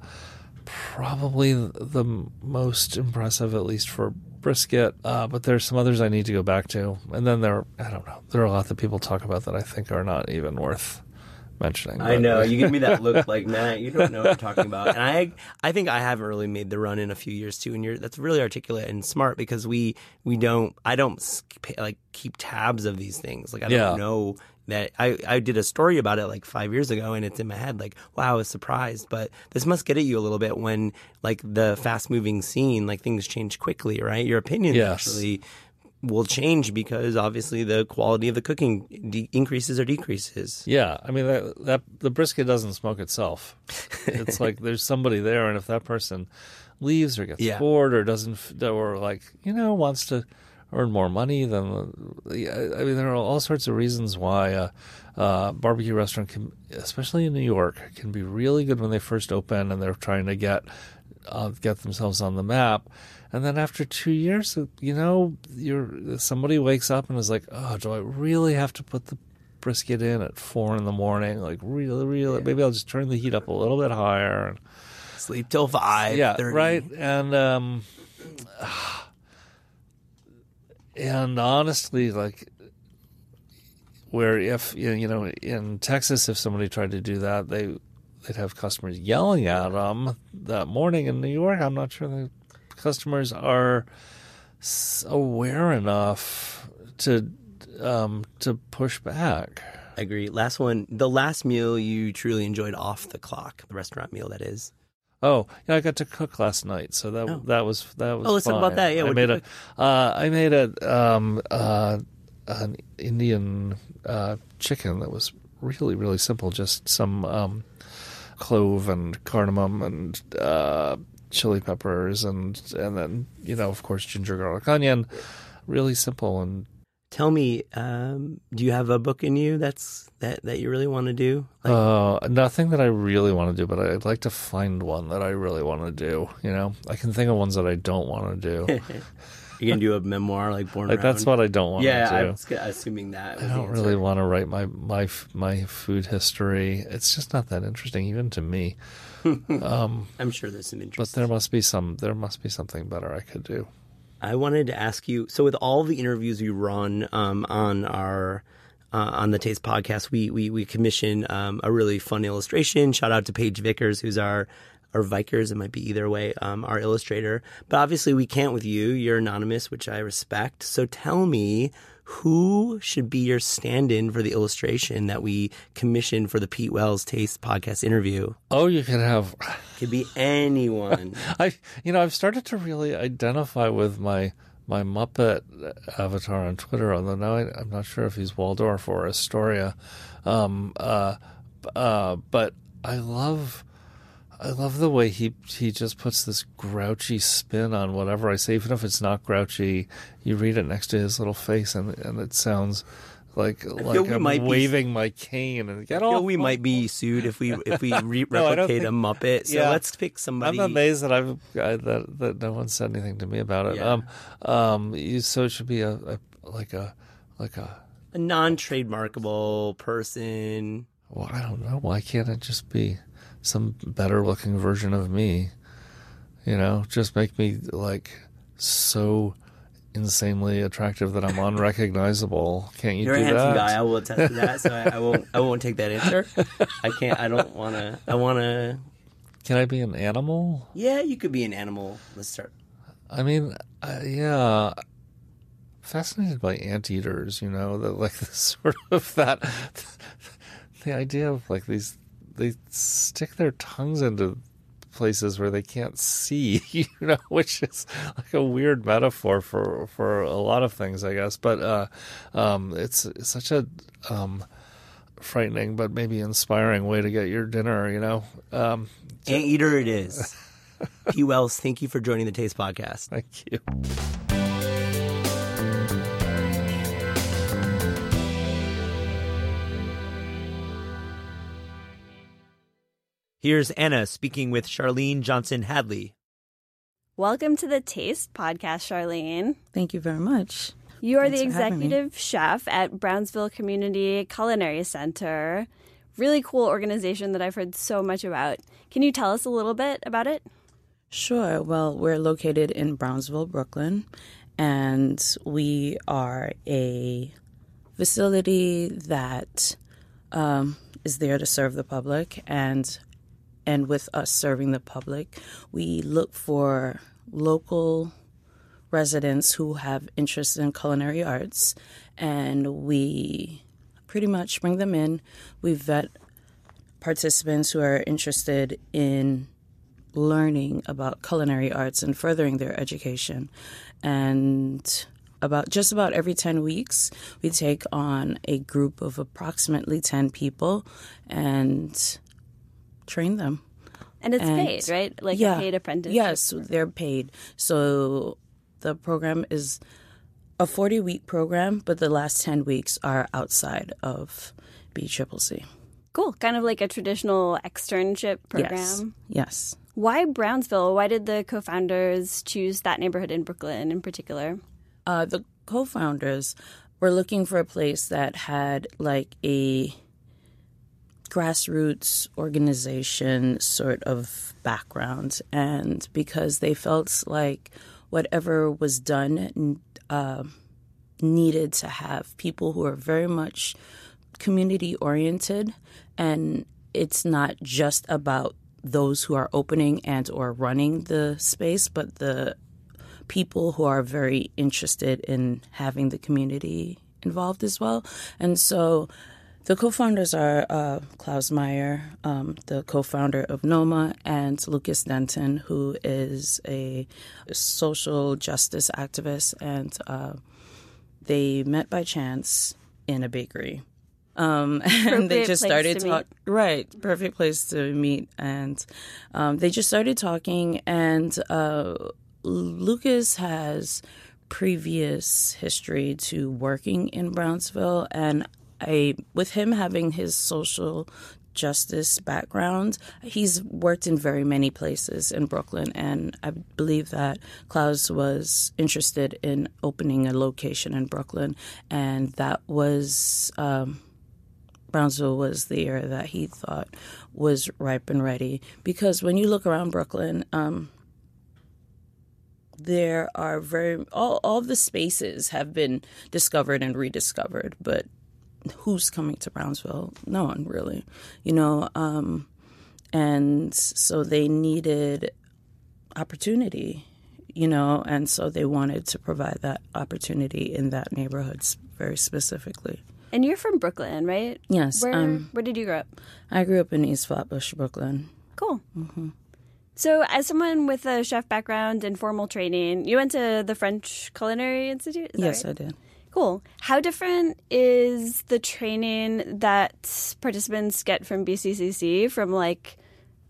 Speaker 2: probably the most impressive, at least for brisket. Uh, but there's some others I need to go back to, and then there I don't know. There are a lot that people talk about that I think are not even worth mentioning.
Speaker 5: I know. *laughs* You give me that look like, man, you don't know what I'm talking about. And I, I think I haven't really made the run in a few years too. And you're that's really articulate and smart because we we don't I don't like keep tabs of these things. Like I don't
Speaker 2: Yeah.
Speaker 5: know that I I did a story about it like five years ago and it's in my head like wow I was surprised. But this must get at you a little bit when like the fast moving scene like things change quickly, right? Your opinion
Speaker 2: Yes.
Speaker 5: actually will change because obviously the quality of the cooking de- increases or decreases.
Speaker 2: Yeah, I mean that that the brisket doesn't smoke itself. It's like *laughs* there's somebody there, and if that person leaves or gets
Speaker 5: Yeah.
Speaker 2: bored or doesn't or like you know wants to earn more money, than I mean there are all sorts of reasons why a uh, barbecue restaurant can, especially in New York, can be really good when they first open and they're trying to get uh, get themselves on the map. And then after two years, you know, you're somebody wakes up and is like, "Oh, do I really have to put the brisket in at four in the morning? Like, really, really? Maybe I'll just turn the heat up a little bit higher." And,
Speaker 5: Sleep till five.
Speaker 2: yeah,
Speaker 5: 30.
Speaker 2: right. And um, and honestly, like, where if you know in Texas, if somebody tried to do that, they they'd have customers yelling at them that morning. In New York, I'm not sure the customers are aware enough to um, to push back.
Speaker 5: I agree. Last one, the last meal you truly enjoyed off the clock, the restaurant meal that is.
Speaker 2: Oh, yeah, I got to cook last night, so that
Speaker 5: Oh.
Speaker 2: that was that was.
Speaker 5: Oh, let's talk about that. Yeah,
Speaker 2: I made a uh, I made a um uh an Indian uh, chicken that was really really simple, just some um clove and cardamom and uh, chili peppers and and then you know of course ginger garlic onion, really simple and
Speaker 5: Tell me, um, do you have a book in you that's that that you really want to do? Like,
Speaker 2: uh, nothing that I really want to do, but I'd like to find one that I really want to do. You know, I can think of ones that I don't want to do. *laughs*
Speaker 5: you can do a memoir like Born
Speaker 2: Like
Speaker 5: Around?
Speaker 2: that's what I don't want
Speaker 5: Yeah,
Speaker 2: to do.
Speaker 5: g- assuming that.
Speaker 2: I don't really want to write my my my food history. It's just not that interesting, even to me. *laughs* um,
Speaker 5: I'm sure there's some
Speaker 2: but
Speaker 5: interest.
Speaker 2: there must be some. There must be something better I could do.
Speaker 5: I wanted to ask you. So, with all the interviews we run um, on our uh, on the Taste podcast, we we we commission um, a really fun illustration. Shout out to Paige Vickers, who's our or Vikers. It might be either way. Um, our illustrator, but obviously we can't with you. You're anonymous, which I respect. So, tell me. Who should be your stand-in for the illustration that we commissioned for the Pete Wells Taste podcast interview?
Speaker 2: Oh, you could have.
Speaker 5: Could be anyone. *laughs*
Speaker 2: I you know I've started to really identify with my my Muppet avatar on Twitter, although now I, I'm not sure if he's Waldorf or Astoria. Um, uh, uh, but I love. I love the way he he just puts this grouchy spin on whatever I say, even if it's not grouchy. You read it next to his little face, and and it sounds like like I'm
Speaker 5: might be-
Speaker 2: waving my cane and get off.
Speaker 5: we might be sued if we *laughs* if we re-
Speaker 2: No, I don't
Speaker 5: replicate a Muppet. So
Speaker 2: Yeah.
Speaker 5: let's pick somebody.
Speaker 2: I'm amazed that I've I, that that no one said anything to me about it.
Speaker 5: Yeah.
Speaker 2: Um, um, you, so it should be a, a like a like a
Speaker 5: a non-trademarkable person.
Speaker 2: well, I don't know. Why can't it just be some better looking version of me? You know, just make me like so insanely attractive that I'm unrecognizable. Can't you
Speaker 5: You're a
Speaker 2: do
Speaker 5: handsome
Speaker 2: that?
Speaker 5: guy. I will attest to that. So I, I won't. I won't take that answer. I can't. I don't want to. I want to.
Speaker 2: Can I be an animal?
Speaker 5: Yeah, you could be an animal. Let's start.
Speaker 2: I mean, uh, yeah, fascinated by anteaters. You know, that like the *laughs* sort of that the idea of like these they stick their tongues into places where they can't see, *laughs* you know, which is like a weird metaphor for for a lot of things, I guess. But uh, um, it's, it's such a um, frightening but maybe inspiring way to get your dinner, you know. Um,
Speaker 5: Anteater it is. P. Wells, thank you for joining the Taste Podcast.
Speaker 2: Thank you.
Speaker 3: Here's Anna speaking with Charlene Johnson Hadley.
Speaker 4: Welcome to the Taste Podcast, Charlene.
Speaker 6: Thank you very much.
Speaker 4: You are
Speaker 6: Thanks
Speaker 4: the
Speaker 6: for having me.
Speaker 4: executive chef at Brownsville Community Culinary Center. Really cool organization that I've heard so much about. Can you tell us a little bit about it?
Speaker 6: Sure. Well, we're located in Brownsville, Brooklyn, and we are a facility that um, is there to serve the public and and with us serving the public, we look for local residents who have interest in culinary arts and we pretty much bring them in. We vet participants who are interested in learning about culinary arts and furthering their education. And about just about every 10 weeks, we take on a group of approximately 10 people and train them.
Speaker 4: And it's
Speaker 6: And-
Speaker 4: paid, right? Like a paid apprenticeship.
Speaker 6: Yes, they're paid. So the program is a 40 week program, but the last 10 weeks are outside of BCCC.
Speaker 4: Cool. Kind of like a traditional externship program.
Speaker 6: Yes. Yes.
Speaker 4: Why Brownsville? Why did the co founders choose that neighborhood in Brooklyn in particular?
Speaker 6: Uh, the co founders were looking for a place that had like a grassroots organization sort of background. And because they felt like whatever was done uh, needed to have people who are very much community oriented and it's not just about those who are opening and or running the space but the people who are very interested in having the community involved as well and so the co-founders are uh, Claus Meyer, um, the co-founder of NOMA, and Lucas Denton, who is a social justice activist, and uh, they met by chance in a bakery. Um, *laughs* and they just started talking. right, perfect place to meet, and um, they just started talking. And uh, Lucas has previous history to working in Brownsville, and I, with him having his social justice background, he's worked in very many places in Brooklyn, and I believe that Claus was interested in opening a location in Brooklyn, and that was. Um, Brownsville was the area that he thought was ripe and ready because when you look around Brooklyn, um, there are very all all the spaces have been discovered and rediscovered, but who's coming to Brownsville? No one really, you know. Um, and so they needed opportunity, you know, and so they wanted to provide that opportunity in that neighborhood very specifically.
Speaker 4: And you're from Brooklyn, right?
Speaker 6: Yes,
Speaker 4: Where,
Speaker 6: um,
Speaker 4: where did you grow up?
Speaker 6: I grew up in East Flatbush, Brooklyn.
Speaker 4: Cool.
Speaker 6: Mm-hmm.
Speaker 4: So, as someone with a chef background and formal training, you went to the French Culinary Institute?
Speaker 6: Yes,
Speaker 4: right?
Speaker 6: I did.
Speaker 4: Cool. How different is the training that participants get from BCCC from like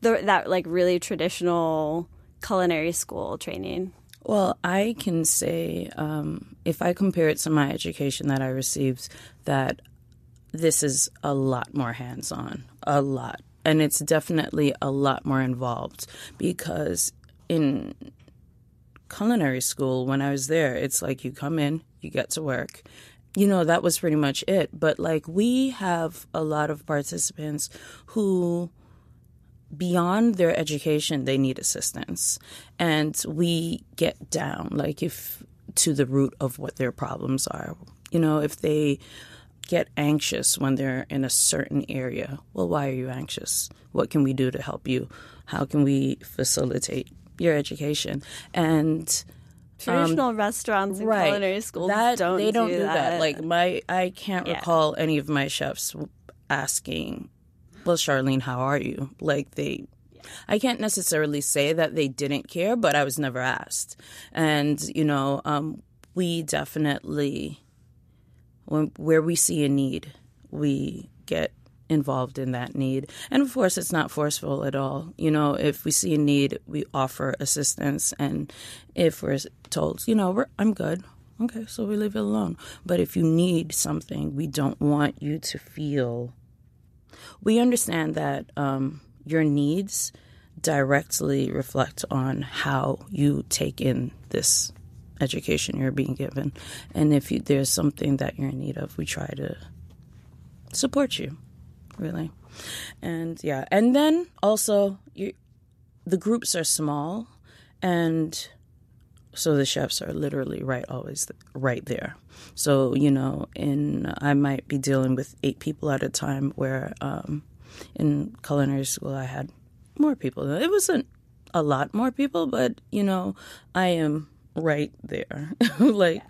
Speaker 4: the that like really traditional culinary school training?
Speaker 6: Well, I can say, um, if I compare it to my education that I received, that this is a lot more hands on, a lot. And it's definitely a lot more involved because in culinary school, when I was there, it's like you come in, you get to work. You know, that was pretty much it. But like, we have a lot of participants who beyond their education they need assistance. And we get down like if to the root of what their problems are. You know if they get anxious when they're in a certain area well why are you anxious? What can we do to help you? How can we facilitate your education and
Speaker 4: Traditional restaurants and
Speaker 6: right.
Speaker 4: culinary schools
Speaker 6: that,
Speaker 4: don't
Speaker 6: they don't
Speaker 4: do,
Speaker 6: do that. Like my, I can't
Speaker 4: Yeah.
Speaker 6: recall any of my chefs asking, "Well, Charlene, how are you?" Like they, I can't necessarily say that they didn't care, but I was never asked. And you know, um, we definitely, when where we see a need, we get involved in that need. And of course, it's not forceful at all. You know, if we see a need, we offer assistance. And if we're told, you know, I'm good, okay, so we leave it alone. But if you need something, we don't want you to feel. We understand that um, your needs directly reflect on how you take in this education you're being given. And if you, there's something that you're in need of, we try to support you, really. And yeah, and then also you, the groups are small, and so the chefs are literally right always th- right there. So you know, in I might be dealing with eight people at a time, where um, in culinary school I had more people. It wasn't a lot more people, but you know, I am right there. *laughs* like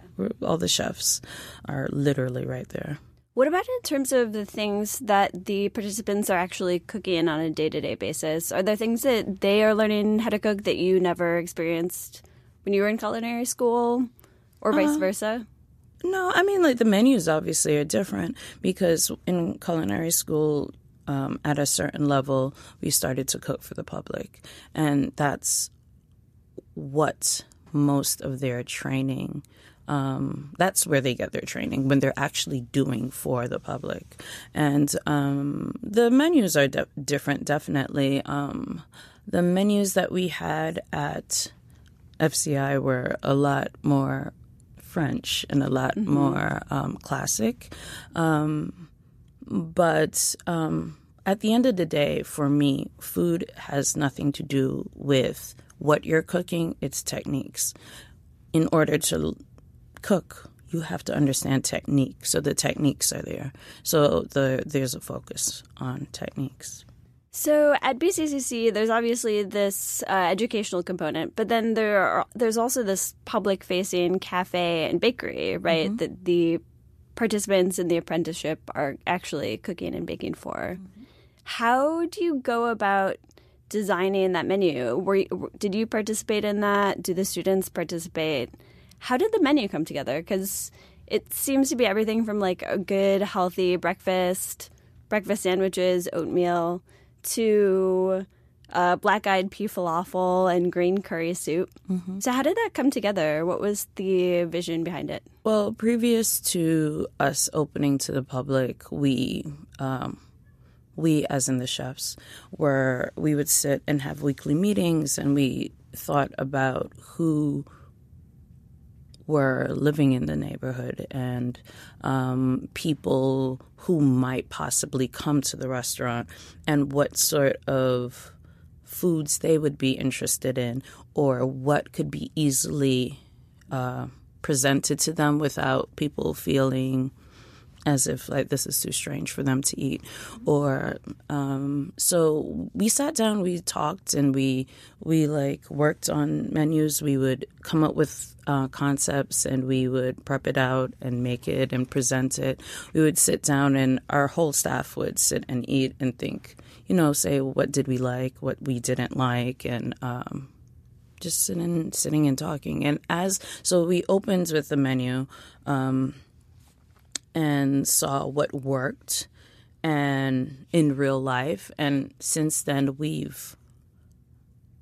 Speaker 6: all the chefs are literally right there.
Speaker 4: What about in terms of the things that the participants are actually cooking on a day to day basis? Are there things that they are learning how to cook that you never experienced when you were in culinary school, or vice versa?
Speaker 6: No, I mean like the menus obviously are different because in culinary school, um, at a certain level, we started to cook for the public, and that's what most of their training. Um, that's where they get their training when they're actually doing for the public, and um, the menus are de- different. Definitely, um, the menus that we had at FCI were a lot more French and a lot more um, classic. Um, but um, at the end of the day, for me, food has nothing to do with what you're cooking, it's techniques. In order to cook, you have to understand technique. So the techniques are there. So the, there's a focus on techniques.
Speaker 4: So at BCCC, there's obviously this uh, educational component, but then there are, there's also this public-facing cafe and bakery, right? That the participants in the apprenticeship are actually cooking and baking for. How do you go about designing that menu? Were you, did you participate in that? Do the students participate? How did the menu come together? Because it seems to be everything from like a good, healthy breakfast, breakfast sandwiches, oatmeal, to uh, black-eyed pea falafel and green curry soup. So how did that come together? What was the vision behind it?
Speaker 6: Well, previous to us opening to the public, we, um, we as in the chefs, were we would sit and have weekly meetings, and we thought about who were living in the neighborhood and um, people who might possibly come to the restaurant and what sort of foods they would be interested in or what could be easily uh, presented to them without people feeling as if like this is too strange for them to eat. Or um, so we sat down we talked and we we like worked on menus. We would come up with uh, concepts and we would prep it out and make it and present it. We would sit down and our whole staff would sit and eat and think you know say what did we like what we didn't like and um, just sitting sitting and talking. And as so we opened with the menu um, and saw what worked and in real life and since then we've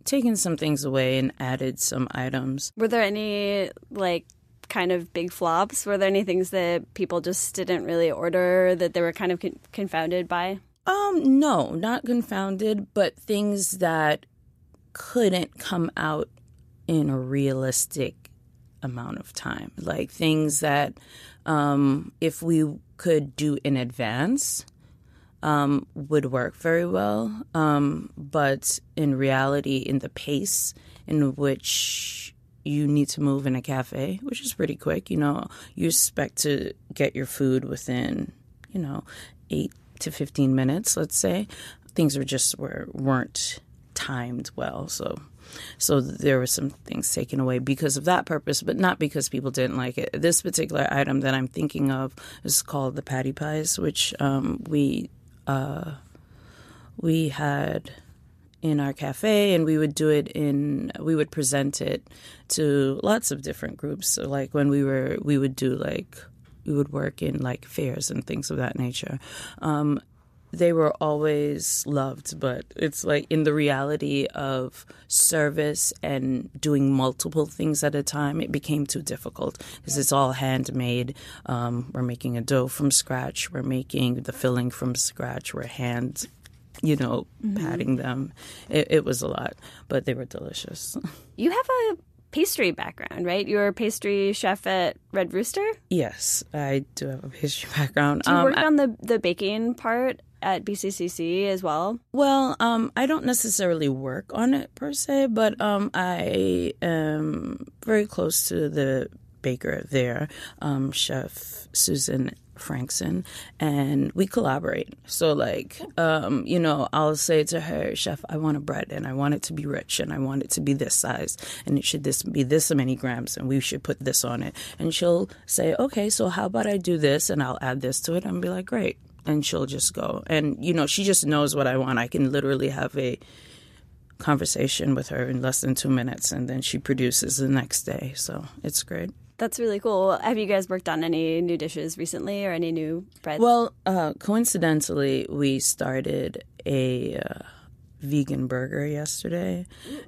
Speaker 6: taken some things away and added some items
Speaker 4: Were there any like kind of big flops? Were there any things that people just didn't really order that they were kind of con- confounded by?
Speaker 6: um no not confounded but things that couldn't come out in a realistic amount of time like things that um if we could do in advance um, would work very well. Um, but in reality, in the pace in which you need to move in a cafe, which is pretty quick, you know, you expect to get your food within, you know, eight to 15 minutes, let's say. Things were just were, weren't timed well. So so there were some things taken away because of that purpose, but not because people didn't like it. This particular item that I'm thinking of is called the patty pies, which um, we uh, we had in our cafe and we would do it in we would present it to lots of different groups so like when we were we would do like we would work in like fairs and things of that nature um, they were always loved but it's like in the reality of service and doing multiple things at a time it became too difficult because it's all handmade um, we're making a dough from scratch we're making the filling from scratch we're hand you know, patting them. It, it was a lot, but they were delicious. *laughs*
Speaker 4: You have a pastry background, right? You were a pastry chef at Red Rooster.
Speaker 6: yes, I do have a pastry *laughs* background.
Speaker 4: Do you
Speaker 6: Um,
Speaker 4: work
Speaker 6: I-
Speaker 4: on the the baking part at BCCC as well?
Speaker 6: Well, um, I don't necessarily work on it per se, but um, I am very close to the baker there, um, Chef Susan Frankson, and we collaborate. So, like, um, you know, I'll say to her, Chef, I want a bread, and I want it to be rich, and I want it to be this size, and it should this be this many grams, and we should put this on it. And she'll say, Okay, so how about I do this, and I'll add this to it, and be like, Great and she'll just go. And you know, she just knows what I want. I can literally have a conversation with her in less than two minutes, and then she produces the next day. So it's great.
Speaker 4: That's really cool. Have you guys worked on any new dishes recently or any new breads?
Speaker 6: Well, uh, coincidentally, we started a uh, vegan burger yesterday,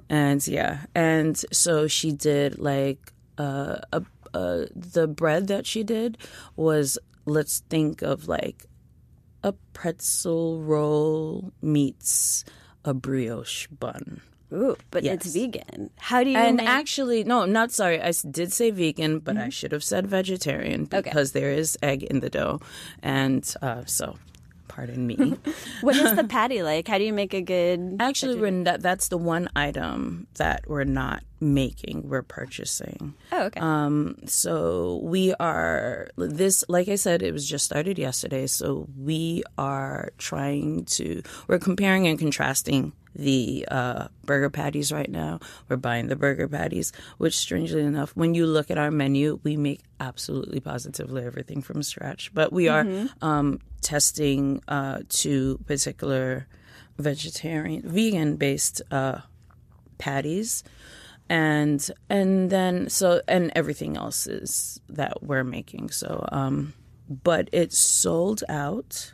Speaker 6: and yeah, and so she did like uh, a, uh, the bread that she did was let's think of like a pretzel roll meets a brioche bun.
Speaker 4: Ooh, but it's vegan. How do you
Speaker 6: And
Speaker 4: make-
Speaker 6: actually, no, I'm not sorry. I did say vegan, but I should have said vegetarian
Speaker 4: Okay.
Speaker 6: because there is egg in the dough, and uh, so, pardon me. *laughs*
Speaker 4: what is the *laughs* patty like? How do you make a good
Speaker 6: Actually, that, that's the one item that we're not making; we're purchasing.
Speaker 4: Oh, okay.
Speaker 6: Um, so we are this, like I said, it was just started yesterday. So we are trying to, we're comparing and contrasting the uh, burger patties right now. We're buying the burger patties, which strangely enough, when you look at our menu, we make absolutely positively everything from scratch. But we are um, testing uh, two particular vegetarian, vegan based uh, patties and and then so and everything else is that we're making. So um but it sold out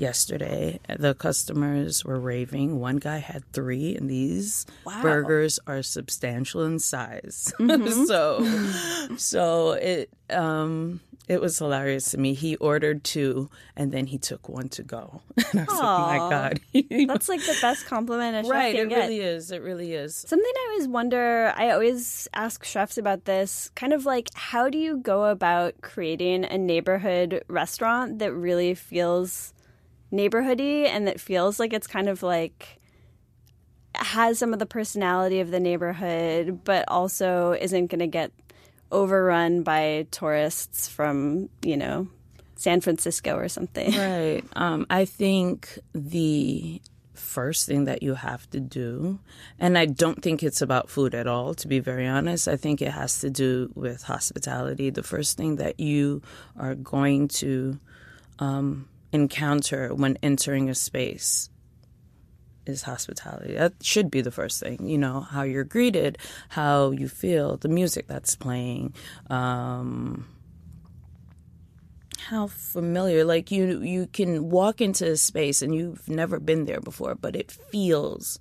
Speaker 6: yesterday. The customers were raving. One guy had three and these burgers are substantial in size. *laughs* So so it um it was hilarious to me. He ordered two and then he took one to go. *laughs* And i was like oh my god. *laughs*
Speaker 4: That's like the best compliment a chef
Speaker 6: right it
Speaker 4: get.
Speaker 6: really is. It really is.
Speaker 4: Something I always wonder, I always ask chefs about this, kind of like how do you go about creating a neighborhood restaurant that really feels neighborhoody and that feels like it's kind of like has some of the personality of the neighborhood but also isn't going to get overrun by tourists from, you know, San Francisco or something. *laughs*
Speaker 6: Right. Um, I think the first thing that you have to do, and I don't think it's about food at all, to be very honest. I think it has to do with hospitality. The first thing that you are going to um, encounter when entering a space is hospitality. That should be the first thing. You know, how you're greeted, how you feel, the music that's playing. Um, how familiar like you you can walk into a space and you've never been there before but it feels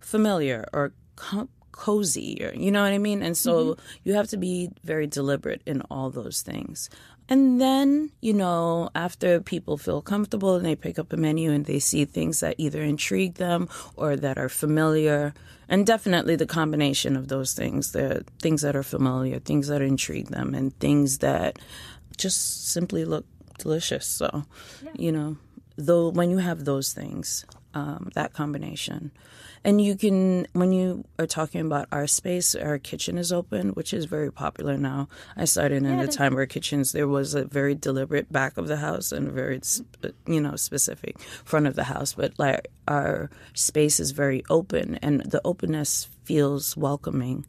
Speaker 6: familiar or co- cozy or you know what i mean and so you have to be very deliberate in all those things and then you know after people feel comfortable and they pick up a menu and they see things that either intrigue them or that are familiar and definitely the combination of those things the things that are familiar things that intrigue them and things that just simply look delicious. So, you know, though when you have those things, um, that combination, and you can when you are talking about our space, our kitchen is open, which is very popular now. I started in a time where kitchens there was a very deliberate back of the house and a very you know specific front of the house, but like our space is very open, and the openness feels welcoming,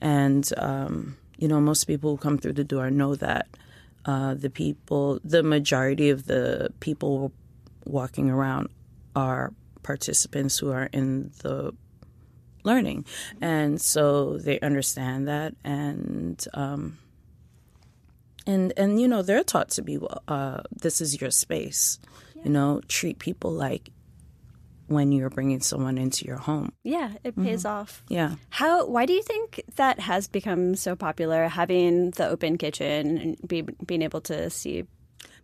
Speaker 6: and um, you know most people who come through the door know that. Uh, the people, the majority of the people walking around are participants who are in the learning, and so they understand that, and um, and and you know they're taught to be uh, this is your space, yeah. you know, treat people like when you're bringing someone into your home.
Speaker 4: Yeah, it pays mm-hmm. off.
Speaker 6: Yeah.
Speaker 4: How? Why do you think that has become so popular? Having the open kitchen and be, being able to see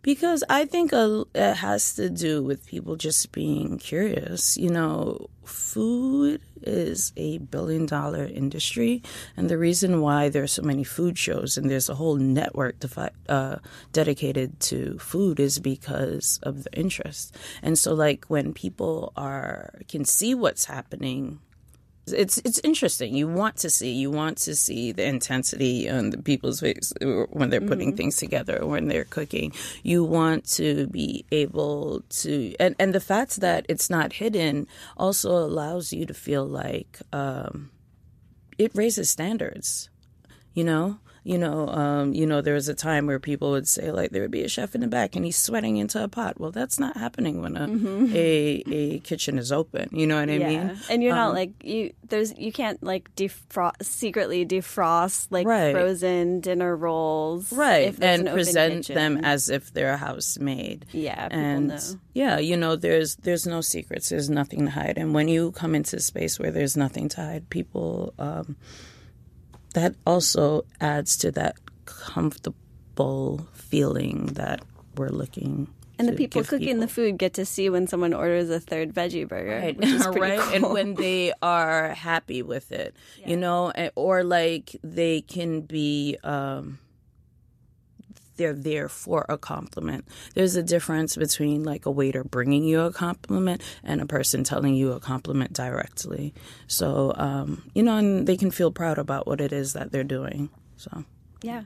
Speaker 6: because I think it has to do with people just being curious. You know, food is a billion dollar industry, and the reason why there's so many food shows and there's a whole network defi- uh, dedicated to food is because of the interest. And so, like when people are can see what's happening it's it's interesting. You want to see you want to see the intensity on the people's face when they're putting mm-hmm. things together when they're cooking. You want to be able to and and the fact that it's not hidden also allows you to feel like um, it raises standards. You know, you know, um, you know, there was a time where people would say like there would be a chef in the back and he's sweating into a pot. Well, that's not happening when a mm-hmm. a, a kitchen is open. You know what I
Speaker 4: yeah.
Speaker 6: mean?
Speaker 4: And you're um, not like you. There's you can't like defrost secretly defrost like right. frozen dinner rolls,
Speaker 6: right? and present them as if they're a house made.
Speaker 4: Yeah,
Speaker 6: and
Speaker 4: know.
Speaker 6: yeah, you know, there's there's no secrets. There's nothing to hide. And when you come into a space where there's nothing to hide, people. Um, that also adds to that comfortable feeling that we're looking
Speaker 4: and the people cooking
Speaker 6: people.
Speaker 4: the food get to see when someone orders a third veggie burger,
Speaker 6: right? *laughs*
Speaker 4: right? Cool.
Speaker 6: And when they are happy with it, yeah. you know, or like they can be um, they're there for a compliment. There's a difference between like a waiter bringing you a compliment and a person telling you a compliment directly. So, um, you know, and they can feel proud about what it is that they're doing. So,
Speaker 4: yeah.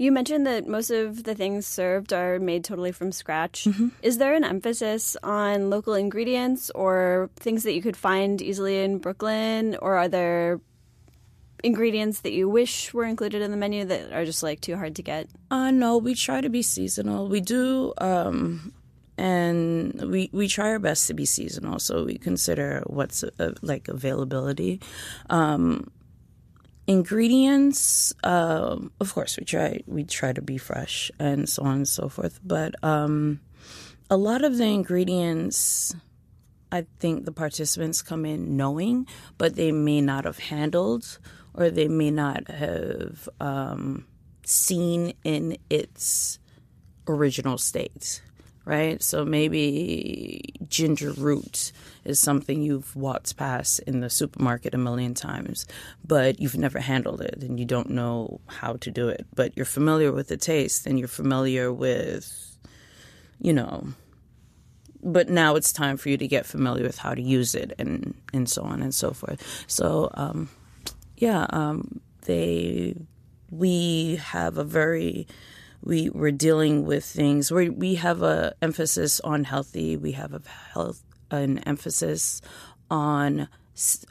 Speaker 4: You mentioned that most of the things served are made totally from scratch.
Speaker 6: Mm-hmm.
Speaker 4: Is there an emphasis on local ingredients or things that you could find easily in Brooklyn? Or are there ingredients that you wish were included in the menu that are just like too hard to get?
Speaker 6: Uh, no, we try to be seasonal. We do, um, and we we try our best to be seasonal. So we consider what's uh, like availability. Um, ingredients, uh, of course, we try we try to be fresh and so on and so forth. But um, a lot of the ingredients. I think the participants come in knowing, but they may not have handled or they may not have um, seen in its original state, right? So maybe ginger root is something you've walked past in the supermarket a million times, but you've never handled it and you don't know how to do it. But you're familiar with the taste and you're familiar with, you know, but now it's time for you to get familiar with how to use it and and so on and so forth. So um, yeah, um, they we have a very we we're dealing with things. We we have a emphasis on healthy. We have a health an emphasis on.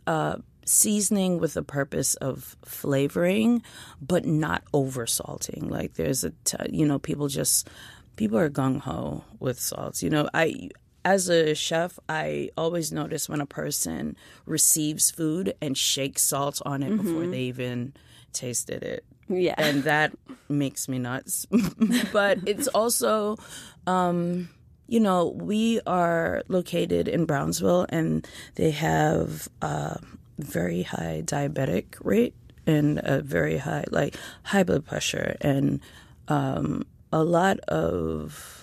Speaker 6: Uh, seasoning with the purpose of flavoring, but not over salting. Like there's a, t- you know, people just people are gung ho with salts. You know, I as a chef, I always notice when a person receives food and shakes salt on it mm-hmm. before they even tasted it.
Speaker 4: Yeah.
Speaker 6: And that makes me nuts. *laughs* but it's also, um, you know, we are located in Brownsville and they have a very high diabetic rate and a very high, like, high blood pressure and um, a lot of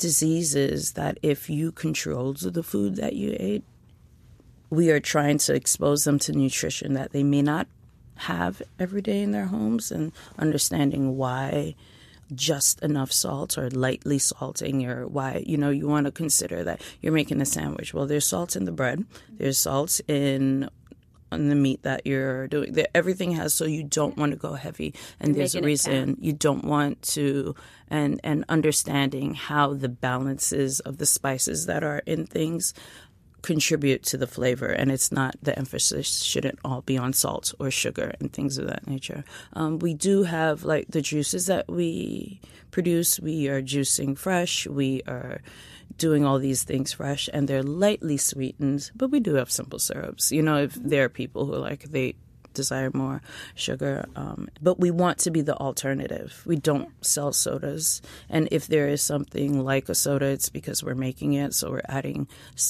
Speaker 6: diseases that if you controlled the food that you ate, we are trying to expose them to nutrition that they may not have every day in their homes and understanding why just enough salt or lightly salting your why you know you want to consider that you're making a sandwich. Well there's salt in the bread. There's salt in on the meat that you're doing. Everything has so you don't want to go heavy. And there's a reason you don't want to and and understanding how the balances of the spices that are in things contribute to the flavor. And it's not the emphasis shouldn't all be on salt or sugar and things of that nature. Um, we do have like the juices that we produce. We are juicing fresh. We are doing all these things fresh and they're lightly sweetened but we do have simple syrups you know if there are people who like they desire more sugar. Um, but we want to be the alternative. We don't sell sodas. And if there is something like a soda, it's because we're making it. So we're adding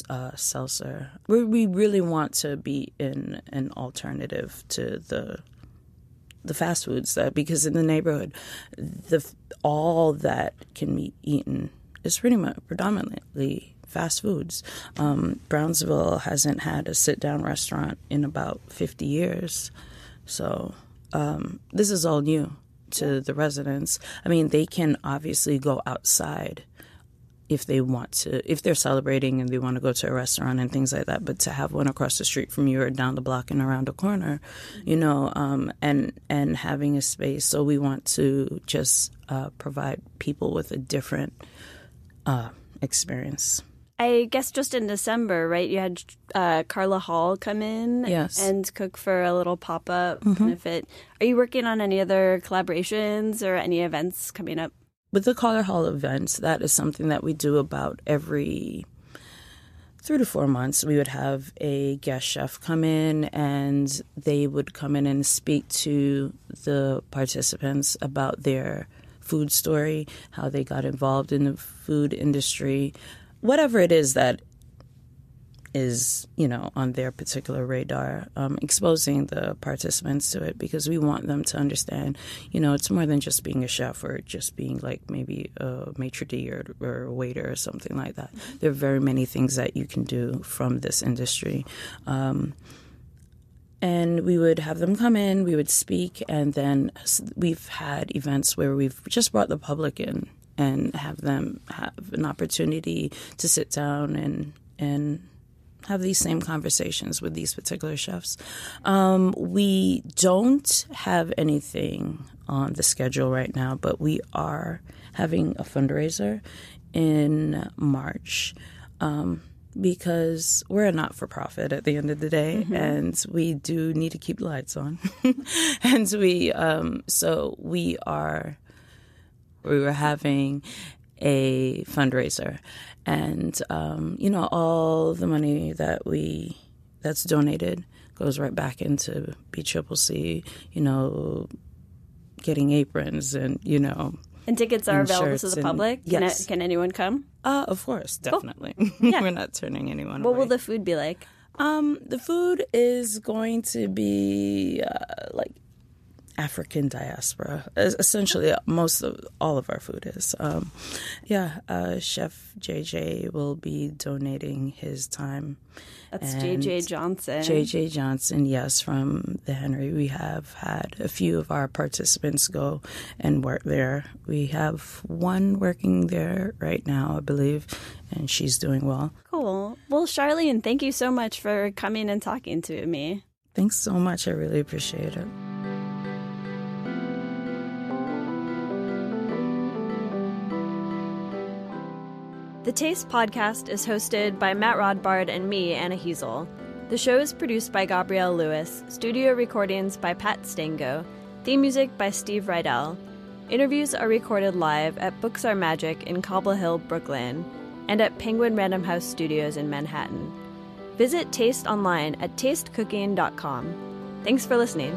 Speaker 6: uh, seltzer. we we really want to be in an alternative to the the fast foods that because in the neighborhood the all that can be eaten is pretty much predominantly fast foods. Um, Brownsville hasn't had a sit down restaurant in about 50 years. So um, this is all new to the residents. I mean, they can obviously go outside if they want to, if they're celebrating and they want to go to a restaurant and things like that. But to have one across the street from you or down the block and around the corner, you know, um, and and having a space. So we want to just uh, provide people with a different uh, experience.
Speaker 4: I guess just in December, right? You had uh, Carla Hall come in
Speaker 6: yes.
Speaker 4: and cook for a little pop up mm-hmm. benefit. Are you working on any other collaborations or any events coming up?
Speaker 6: With the Carla Hall events, that is something that we do about every three to four months. We would have a guest chef come in and they would come in and speak to the participants about their food story, how they got involved in the food industry, whatever it is that is you know on their particular radar um, exposing the participants to it because we want them to understand you know it's more than just being a chef or just being like maybe a maitre d or, or a waiter or something like that. There are very many things that you can do from this industry. Um, and we would have them come in we would speak and then we've had events where we've just brought the public in and have them have an opportunity to sit down and and have these same conversations with these particular chefs. Um, we don't have anything on the schedule right now, but we are having a fundraiser in March. Um, because we're a not for profit at the end of the day, mm-hmm. and we do need to keep the lights on. *laughs* and we, um, so we are we were having a fundraiser, and um, you know all the money that we that's donated goes right back into BCCC. You know, getting aprons and you know.
Speaker 4: And tickets are available to the and, public. Can, yes. it, can anyone come?
Speaker 6: Uh, of course, definitely. Cool. *laughs* Yeah. We're not turning anyone
Speaker 4: what
Speaker 6: away.
Speaker 4: will the food be like?
Speaker 6: Um, the food is going to be uh, like African diaspora. Essentially, most of all of our food is. Um, yeah, uh, Chef JJ will be donating his time.
Speaker 4: That's JJ Johnson.
Speaker 6: JJ Johnson, yes, from the Henry. We have had a few of our participants go and work there. We have one working there right now, I believe, and she's doing well.
Speaker 4: Cool. Well, Charlene, thank you so much for coming and talking to me.
Speaker 6: Thanks so much. I really appreciate it.
Speaker 4: The Taste podcast is hosted by Matt Rodbard and me, Anna Hezel. The show is produced by Gabrielle Lewis, studio recordings by Pat Stango, theme music by Steve Rydell. Interviews are recorded live at Books Are Magic in Cobble Hill, Brooklyn, and at Penguin Random House Studios in Manhattan. Visit Taste online at tastecooking.com. Thanks for listening.